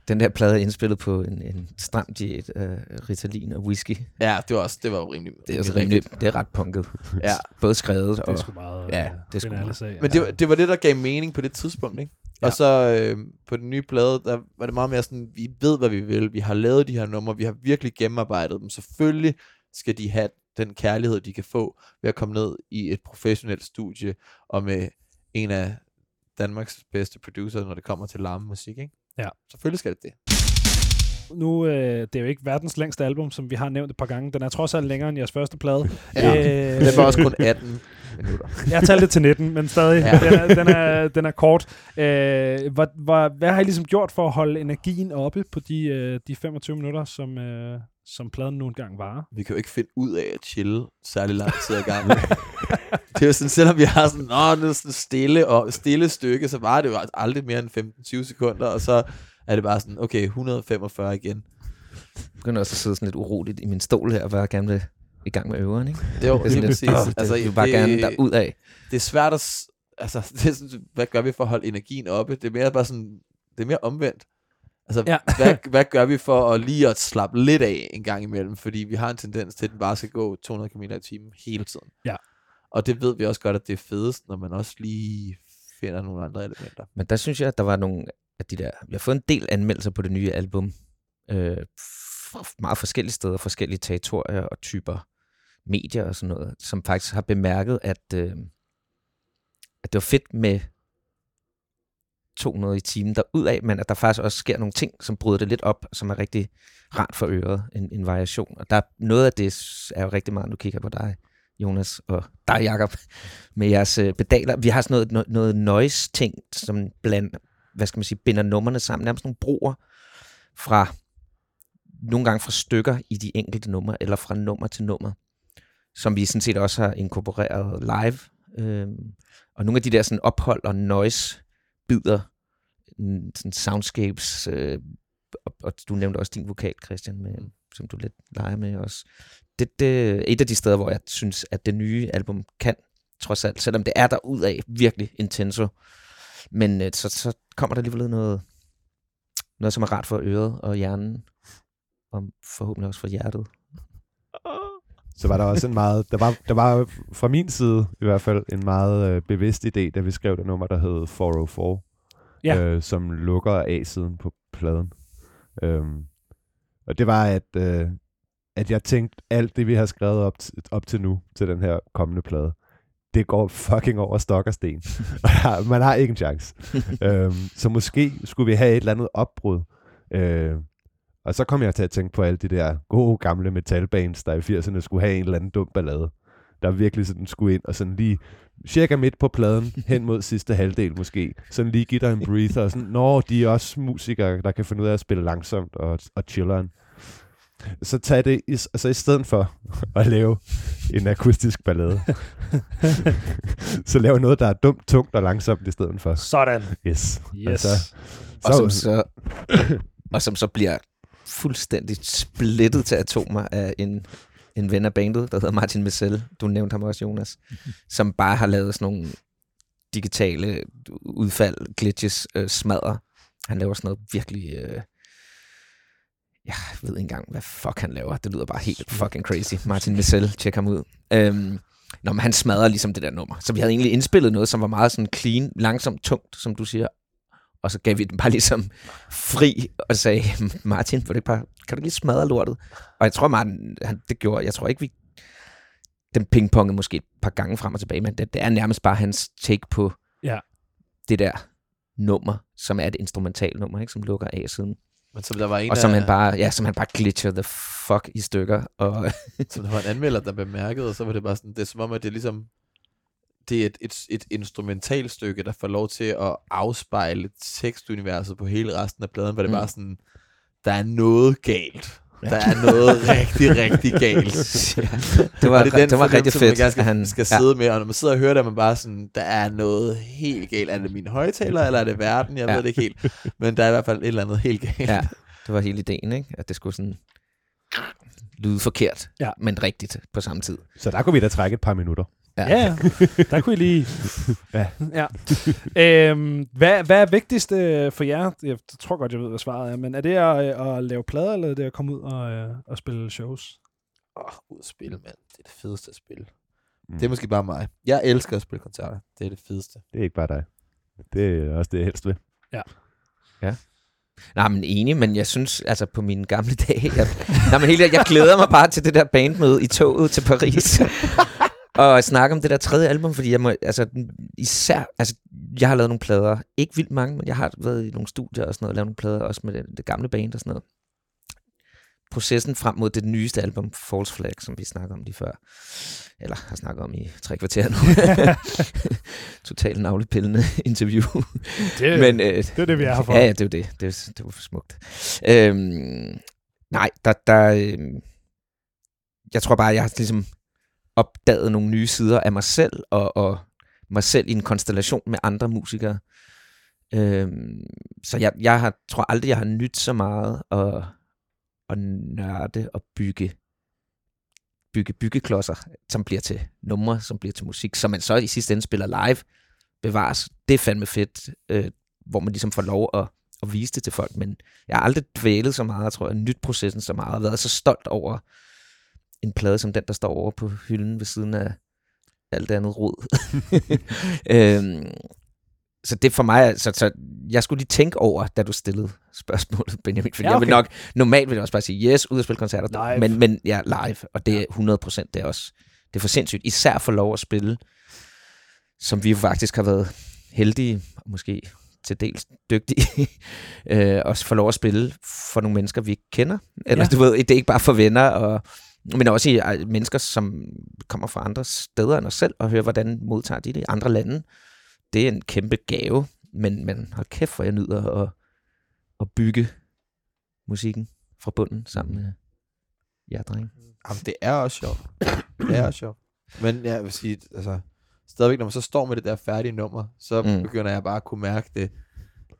[SPEAKER 3] den der plade er indspillet på en, en stram diæt af Ritalin og whisky.
[SPEAKER 2] Ja, det var også det var jo rimelig...
[SPEAKER 3] Det er, altså rimelig, det er ret punket.
[SPEAKER 2] Ja.
[SPEAKER 3] Både skrevet
[SPEAKER 1] Det
[SPEAKER 3] og...
[SPEAKER 1] er sgu meget...
[SPEAKER 3] Ja,
[SPEAKER 1] øh,
[SPEAKER 3] det er sgu meget.
[SPEAKER 1] sag.
[SPEAKER 2] Men det, var- det var det, der gav mening på det tidspunkt, ikke? Ja.
[SPEAKER 1] Ja.
[SPEAKER 2] Og så øh, på den nye plade, der var det meget mere sådan, vi ved, hvad vi vil. Vi har lavet de her numre, vi har virkelig gennemarbejdet dem. Selvfølgelig skal de have den kærlighed, de kan få ved at komme ned i et professionelt studie, og med en af Danmarks bedste producer, når det kommer til larmemusik, ikke?
[SPEAKER 1] Ja.
[SPEAKER 2] Selvfølgelig skal det det.
[SPEAKER 1] nu, øh, det er jo ikke verdens længste album, som vi har nævnt et par gange. Den er trods alt længere end jeres første plade.
[SPEAKER 2] Ja.
[SPEAKER 1] Øh,
[SPEAKER 2] Den var også kun 18 minutter.
[SPEAKER 1] Jeg talte det til 19, men stadig,
[SPEAKER 2] ja.
[SPEAKER 1] den, er, den, er, den er kort. Øh, hvad, hvad, hvad har I ligesom gjort for at holde energien oppe på de, øh, de 25 minutter, som, øh, som pladen nu engang varer?
[SPEAKER 2] Vi kan jo ikke finde ud af at chille særlig lang tid ad gangen. det er jo sådan, selvom vi har sådan, Nå, det er sådan stille, og stille stykke, så var det jo aldrig mere end 15-20 sekunder, og så er det bare sådan, okay, 145 igen.
[SPEAKER 3] Jeg begynder også at sidde sådan lidt uroligt i min stol her, og bare gerne vil i gang med øveren, ikke?
[SPEAKER 2] Det er jo
[SPEAKER 3] Det er lidt,
[SPEAKER 2] præcis.
[SPEAKER 3] åh, det,
[SPEAKER 2] altså,
[SPEAKER 3] vil bare
[SPEAKER 2] det,
[SPEAKER 3] gerne derud af.
[SPEAKER 2] det er svært at, altså, det er sådan, hvad gør vi for at holde energien oppe? Det er mere bare sådan, det er mere omvendt. Altså,
[SPEAKER 1] Ja.
[SPEAKER 2] hvad, hvad gør vi for at lige at slappe lidt af en gang imellem? Fordi vi har en tendens til, at den bare skal gå 200 km i timen hele tiden.
[SPEAKER 1] Ja.
[SPEAKER 2] Og det ved vi også godt, at det er fedest, når man også lige finder nogle andre elementer.
[SPEAKER 3] Men der synes jeg, at der var nogle af de der... Vi har fået en del anmeldelser på det nye album. Øh, meget forskellige steder, forskellige territorier og typer medier og sådan noget, som faktisk har bemærket, at, øh, at det var fedt med 200 i timen derudad, men at der faktisk også sker nogle ting, som bryder det lidt op, som er rigtig rart for øret, en, en variation. Og der er noget af det er jo rigtig meget, nu kigger på dig, Jonas, og dig, Jakob med jeres øh, pedaler. Vi har sådan noget, noget, noget noise-ting, som bland, hvad skal man sige, binder nummerne sammen, nærmest nogle broer fra, nogle gange fra stykker i de enkelte numre, eller fra nummer til nummer, som vi sådan set også har inkorporeret live. Øhm, og nogle af de der sådan ophold og noise mm, sådan soundscapes, øh, og, og du nævnte også din vokal, Christian, med, som du lidt leger med også. Det, det er et af de steder, hvor jeg synes, at det nye album kan, trods alt, selvom det er der ud af virkelig intenso. Men øh, så, så kommer der alligevel noget, noget, som er rart for øret og hjernen, og forhåbentlig også for hjertet.
[SPEAKER 4] Så var der også en meget, der var, der var fra min side i hvert fald en meget øh, bevidst idé, da vi skrev det nummer, der hed 404,
[SPEAKER 1] Ja.
[SPEAKER 4] øh, som lukker A-siden på pladen. Øhm, og det var, at, øh, at jeg tænkte, alt det, vi har skrevet op, op til nu, til den her kommende plade, det går fucking over stok og sten. Man har ikke en chance. øhm, så måske skulle vi have et eller andet opbrud. Øh, og så kom jeg til at tænke på alle de der gode gamle metalbands, der i 80'erne skulle have en eller anden dum ballade. Der virkelig sådan skulle ind og sådan lige cirka midt på pladen, hen mod sidste halvdel måske, sådan lige give dig en breather, og sådan, nå, de er også musikere, der kan finde ud af at spille langsomt og, og chilleren. Så tag det, i, altså i stedet for at lave en akustisk ballade, så lav noget, der er dumt, tungt og langsomt i stedet for.
[SPEAKER 1] Sådan.
[SPEAKER 4] Yes.
[SPEAKER 1] Yes.
[SPEAKER 4] Altså,
[SPEAKER 3] Og som,
[SPEAKER 4] så,
[SPEAKER 3] så, og som så bliver fuldstændig splittet til atomer af en, en ven af bandet, der hedder Martin Messel. Du nævnte ham også, Jonas. Som bare har lavet sådan nogle digitale udfald, glitches, øh, smadre. Han laver sådan noget virkelig... Øh, jeg ved ikke engang, hvad fuck han laver. Det lyder bare helt fucking crazy. Martin Messel, tjek ham ud. Øhm, Nå, men han smadrer ligesom det der nummer. Så vi havde egentlig indspillet noget, som var meget sådan clean, langsomt, tungt, som du siger. Og så gav vi den bare ligesom fri og sagde, Martin, du ikke bare, kan du lige smadre lortet? Og jeg tror, Martin, han, det gjorde, jeg tror ikke, vi, den pingpongede måske et par gange frem og tilbage, men det, det er nærmest bare hans take på
[SPEAKER 1] Ja.
[SPEAKER 3] det der nummer, som er et instrumental nummer, ikke? som lukker af siden.
[SPEAKER 2] Men som der var en,
[SPEAKER 3] Og som
[SPEAKER 2] af-
[SPEAKER 3] han bare, ja, som han bare glitcher the fuck i stykker. Og,
[SPEAKER 2] som der var en anmelder, der bemærkede, og så var det bare sådan, det er som om, at det ligesom, det er et, et, et instrumentalstykke, der får lov til at afspejle tekstuniverset på hele resten af pladen, hvor det
[SPEAKER 3] Mm.
[SPEAKER 2] bare sådan, der er noget galt.
[SPEAKER 3] Ja.
[SPEAKER 2] Der er noget rigtig, rigtig galt.
[SPEAKER 3] det var,
[SPEAKER 2] Og det er den
[SPEAKER 3] det var rigtig
[SPEAKER 2] man
[SPEAKER 3] fedt.
[SPEAKER 2] gerne skal,
[SPEAKER 3] at han,
[SPEAKER 2] skal sidde med, og når man sidder og hører det, er man bare sådan, der er noget helt galt. Er det mine højtaler, eller er det verden? Jeg
[SPEAKER 3] Ja.
[SPEAKER 2] ved det ikke helt. Men der er i hvert fald et eller andet helt galt.
[SPEAKER 3] Ja, det var hele ideen, ikke? At det skulle sådan lyde forkert,
[SPEAKER 1] Ja.
[SPEAKER 3] men rigtigt på samme tid.
[SPEAKER 4] Så der kunne vi da trække et par minutter.
[SPEAKER 1] Ja, ja. Der kunne I lige...
[SPEAKER 4] Ja.
[SPEAKER 1] ja. Øhm, hvad, hvad er vigtigst øh, for jer? Jeg tror godt, jeg ved, hvad svaret er. Men er det at, øh, at lave plader, eller er det at komme ud og, øh, og spille shows?
[SPEAKER 2] Åh, ud at spille, mand. Det er det fedeste at spille.
[SPEAKER 4] Mm.
[SPEAKER 2] Det er måske bare mig. Jeg elsker at spille koncerter. Det er det fedeste.
[SPEAKER 4] Det er ikke bare dig. Det er også det, jeg helst vil.
[SPEAKER 3] Nej, men enig, men jeg synes, altså på mine gamle dage, jeg, nej, men helt, jeg glæder mig bare til det der bandmøde i toget til Paris. og snakke om det der tredje album, fordi jeg må, altså især, altså jeg har lavet nogle plader, ikke vildt mange, men jeg har været i nogle studier og sådan noget, og lavet nogle plader også med det, det gamle band og sådan noget. Processen frem mod det nyeste album, False Flag, som vi snakker om lige før, eller har snakket om i tre kvarter nu. Totalt navlepillende interview.
[SPEAKER 1] Det,
[SPEAKER 3] men, øh,
[SPEAKER 1] det er det, vi er her for.
[SPEAKER 3] Ja, ja, det er det. Det, er- det var for smukt. Øhm, nej, der, der, øhm, jeg tror bare, jeg har ligesom opdaget nogle nye sider af mig selv, og, og mig selv i en konstellation med andre musikere. Øhm, så jeg, jeg har, tror aldrig, jeg har nyt så meget at, at nørde og bygge bygge byggeklodser, som bliver til numre, som bliver til musik, som man så i sidste ende spiller live, bevares. Det er fandme fedt, øh, hvor man ligesom får lov at, at vise det til folk, men jeg har aldrig dvælet så meget, tror jeg, nyt processen så meget, og været så stolt over en plade som den, der står over på hylden ved siden af alt det andet rod. øhm, så det for mig, så, så jeg skulle lige tænke over, da du stillede spørgsmålet, Benjamin, fordi
[SPEAKER 1] Ja,
[SPEAKER 3] okay. jeg vil nok, normalt vil jeg også bare sige, yes, ud at spille koncerter,
[SPEAKER 1] Live.
[SPEAKER 3] men, men ja, live, og det er 100%, det er også, det er for sindssygt, især for lov at spille, som vi faktisk har været heldige, og måske til dels dygtige, øh, også få lov at spille for nogle mennesker, vi ikke kender. Eller
[SPEAKER 1] ja.
[SPEAKER 3] du ved, det er ikke bare for venner, og, men også i ej, mennesker, som kommer fra andre steder end os selv, og hører, hvordan modtager de det i andre lande. Det er en kæmpe gave, men, men hold kæft, hvor jeg nyder at, at bygge musikken fra bunden sammen med jer, drenge.
[SPEAKER 2] Jamen, det er også sjovt. Det er også sjovt. Men jeg vil sige, altså, stadigvæk, når man så står med det der færdige nummer, så
[SPEAKER 3] mm.
[SPEAKER 2] begynder jeg bare at kunne mærke det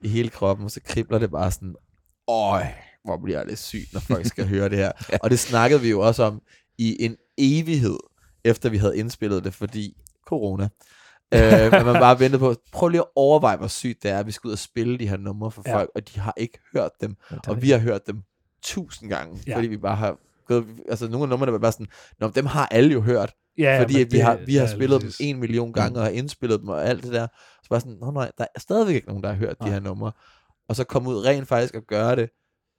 [SPEAKER 2] i hele kroppen, og så kribler det bare sådan, øj, hvor bliver det sygt, når folk skal høre det her. Og det snakkede vi jo også om i en evighed, efter vi havde indspillet det, fordi corona. øh, men man bare ventede på, prøv lige at overveje, hvor sygt det er, at vi skal ud og spille de her numre for
[SPEAKER 1] Ja.
[SPEAKER 2] folk, og de har ikke hørt dem.
[SPEAKER 3] Og
[SPEAKER 2] Og vi har hørt dem tusind gange,
[SPEAKER 1] Ja.
[SPEAKER 2] ja. fordi vi bare har gået, altså nogle af numrene var bare sådan, Nå, dem har alle jo hørt,
[SPEAKER 1] Ja,
[SPEAKER 2] fordi at vi
[SPEAKER 1] det-
[SPEAKER 2] har, vi har
[SPEAKER 1] ja,
[SPEAKER 2] spillet dem en million gange, og har indspillet dem og alt det der. Så bare sådan, Nå, nej, der er stadigvæk ikke nogen, der har hørt
[SPEAKER 1] Nej.
[SPEAKER 2] de her numre. Og så komme ud rent faktisk og gøre det,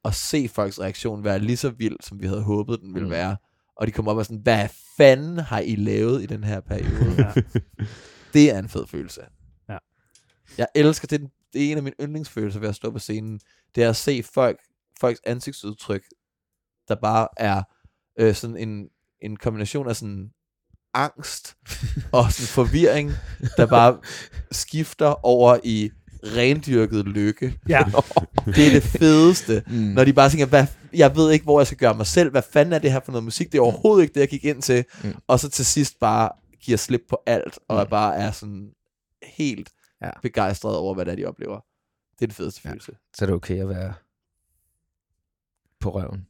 [SPEAKER 2] og se folks reaktion være lige så vild, som vi havde håbet, den ville
[SPEAKER 3] Mm.
[SPEAKER 2] være. Og de kom op og sådan, hvad fanden har I lavet i den her periode?
[SPEAKER 1] Ja.
[SPEAKER 2] det er en fed følelse.
[SPEAKER 1] Ja.
[SPEAKER 2] Jeg elsker det. Det er en af mine yndlingsfølelser ved at stå på scenen. Det er at se folk, folks ansigtsudtryk, der bare er øh, sådan en, en kombination af sådan angst og sådan forvirring, der bare skifter over i rendyrket lykke.
[SPEAKER 1] Ja,
[SPEAKER 2] Det er det fedeste.
[SPEAKER 3] Mm.
[SPEAKER 2] Når de bare tænker, hvad, jeg ved ikke, hvor jeg skal gøre mig selv. Hvad fanden er det her for noget musik? Det er overhovedet ikke det, jeg gik ind til.
[SPEAKER 3] Mm.
[SPEAKER 2] Og så til sidst bare giver slip på alt, og
[SPEAKER 3] Mm.
[SPEAKER 2] bare er sådan helt
[SPEAKER 3] Ja.
[SPEAKER 2] begejstret over, hvad det er, de oplever. Det er den fedeste
[SPEAKER 3] Ja.
[SPEAKER 2] følelse.
[SPEAKER 3] så er det okay at være på røven.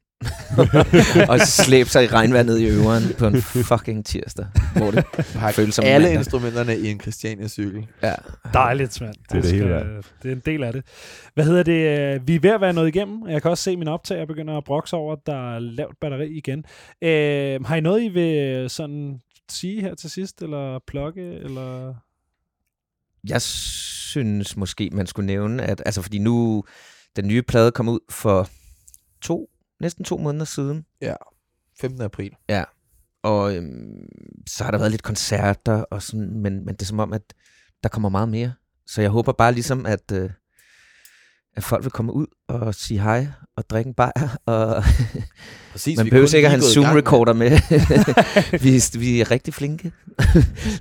[SPEAKER 3] Og slæbe sig i regnvandet i øveren på en fucking tirsdag, hvor det
[SPEAKER 2] Pak
[SPEAKER 3] føles som
[SPEAKER 2] alle
[SPEAKER 3] mandag.
[SPEAKER 2] instrumenterne i en Christiania-cykel.
[SPEAKER 3] Ja.
[SPEAKER 1] dejligt, mand.
[SPEAKER 4] Det er det hele
[SPEAKER 1] skal- Det er en del af det. Hvad hedder det? øh, Vi er ved at være nået igennem. og Jeg kan også se, at min optager begynder at brokse over, at der er lavt batteri igen. Øh, har I noget, I vil sådan sige her til sidst, eller plukke, eller...
[SPEAKER 3] Jeg synes måske, man skulle nævne, at altså fordi nu, den nye plade kom ud for to, næsten to måneder siden,
[SPEAKER 2] 15. april.
[SPEAKER 3] og øhm, så har der været lidt koncerter, og sådan, men, men det er som om, at der kommer meget mere. Så jeg håber bare ligesom, at, øh, at folk vil komme ud og sige hej, og drikke en bajer, og
[SPEAKER 2] Præcis,
[SPEAKER 3] man
[SPEAKER 2] er
[SPEAKER 3] behøver
[SPEAKER 2] i gang,
[SPEAKER 3] Zoom-recorder med. vi, er- vi er rigtig flinke.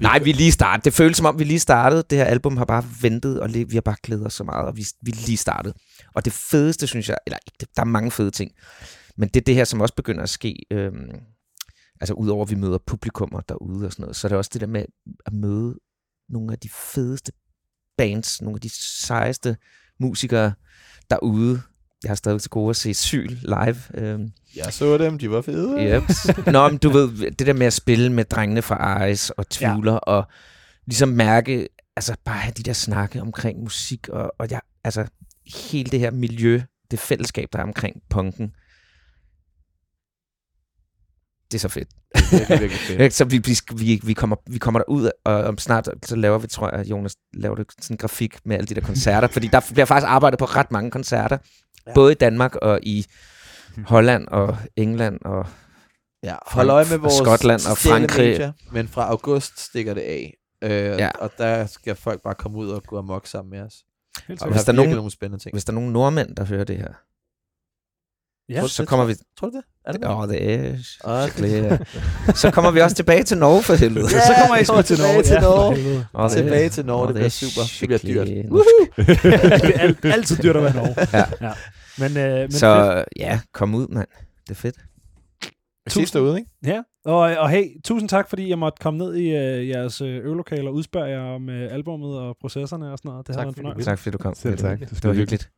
[SPEAKER 3] Nej, vi er lige startet. Det føles som om, vi lige startede. Det her album har bare ventet, og vi har bare glædet os så meget, og vi, vi er lige startet. Og det fedeste, synes jeg, eller ikke, der er mange fede ting, men det er det her, som også begynder at ske, øhm, altså udover at vi møder publikummer derude og sådan noget, så er det også det der med at møde nogle af de fedeste bands, nogle af de sejeste musikere derude. Jeg har stadig til gode at se Syl live. Øhm,
[SPEAKER 2] Jeg så dem, de var fede.
[SPEAKER 3] Yep. Nå, men du ved, det der med at spille med drengene fra Ice og Tvivler, ja. og ligesom mærke, altså bare have de der snakke omkring musik, og, og jeg, altså hele det her miljø, det fællesskab, der er omkring punken, det er så fedt.
[SPEAKER 2] Det er virkelig, virkelig fedt.
[SPEAKER 3] Så vi, vi, vi, vi, kommer, vi kommer derud, og om snart så laver vi, tror jeg, Jonas laver det sådan en grafik med alle de der koncerter, fordi der bliver faktisk arbejdet på ret mange koncerter,
[SPEAKER 2] Ja.
[SPEAKER 3] både i Danmark og i Holland og England og
[SPEAKER 2] Ja, hold øje med
[SPEAKER 3] og
[SPEAKER 2] vores
[SPEAKER 3] Skotland og Frankrig.
[SPEAKER 2] medier, men fra august stikker det af. Øh,
[SPEAKER 3] Ja.
[SPEAKER 2] Og der skal folk bare komme ud og gå amok sammen med os.
[SPEAKER 1] Helt
[SPEAKER 2] Og
[SPEAKER 3] Og
[SPEAKER 2] vi
[SPEAKER 3] hvis der er nogen-
[SPEAKER 2] nogle spændende ting.
[SPEAKER 3] hvis der er nogle nordmænd, der hører det her,
[SPEAKER 1] Ja,
[SPEAKER 3] så kommer vi...
[SPEAKER 2] Tror du det? Er det
[SPEAKER 3] Åh, det er... Skikkelig, ja. Så kommer vi også tilbage til Norge for helvede.
[SPEAKER 1] Ja, så kommer I sgu til Norge.
[SPEAKER 2] Tilbage til
[SPEAKER 1] Ja.
[SPEAKER 2] Norge.
[SPEAKER 3] Og det-
[SPEAKER 2] Tilbage til Norge,
[SPEAKER 3] og
[SPEAKER 2] det bliver super. Det bliver dyrt.
[SPEAKER 1] det er alt, altid dyrt at være i Norge.
[SPEAKER 3] Ja.
[SPEAKER 1] ja. Men, øh, men fedt.
[SPEAKER 3] Så ja, kom ud, mand. Det er fedt.
[SPEAKER 2] Ses derude, ikke?
[SPEAKER 1] Ja, og, og hey, tusind tak, fordi jeg måtte komme ned i øh, jeres øh, øvelokale og udspørge jer om øh, albummet og processerne og sådan noget. Det har
[SPEAKER 2] Tak,
[SPEAKER 1] været en
[SPEAKER 2] fordi du
[SPEAKER 1] fornøjelse.
[SPEAKER 3] Tak fordi du kom.
[SPEAKER 4] Selv tak.
[SPEAKER 3] Det var hyggeligt.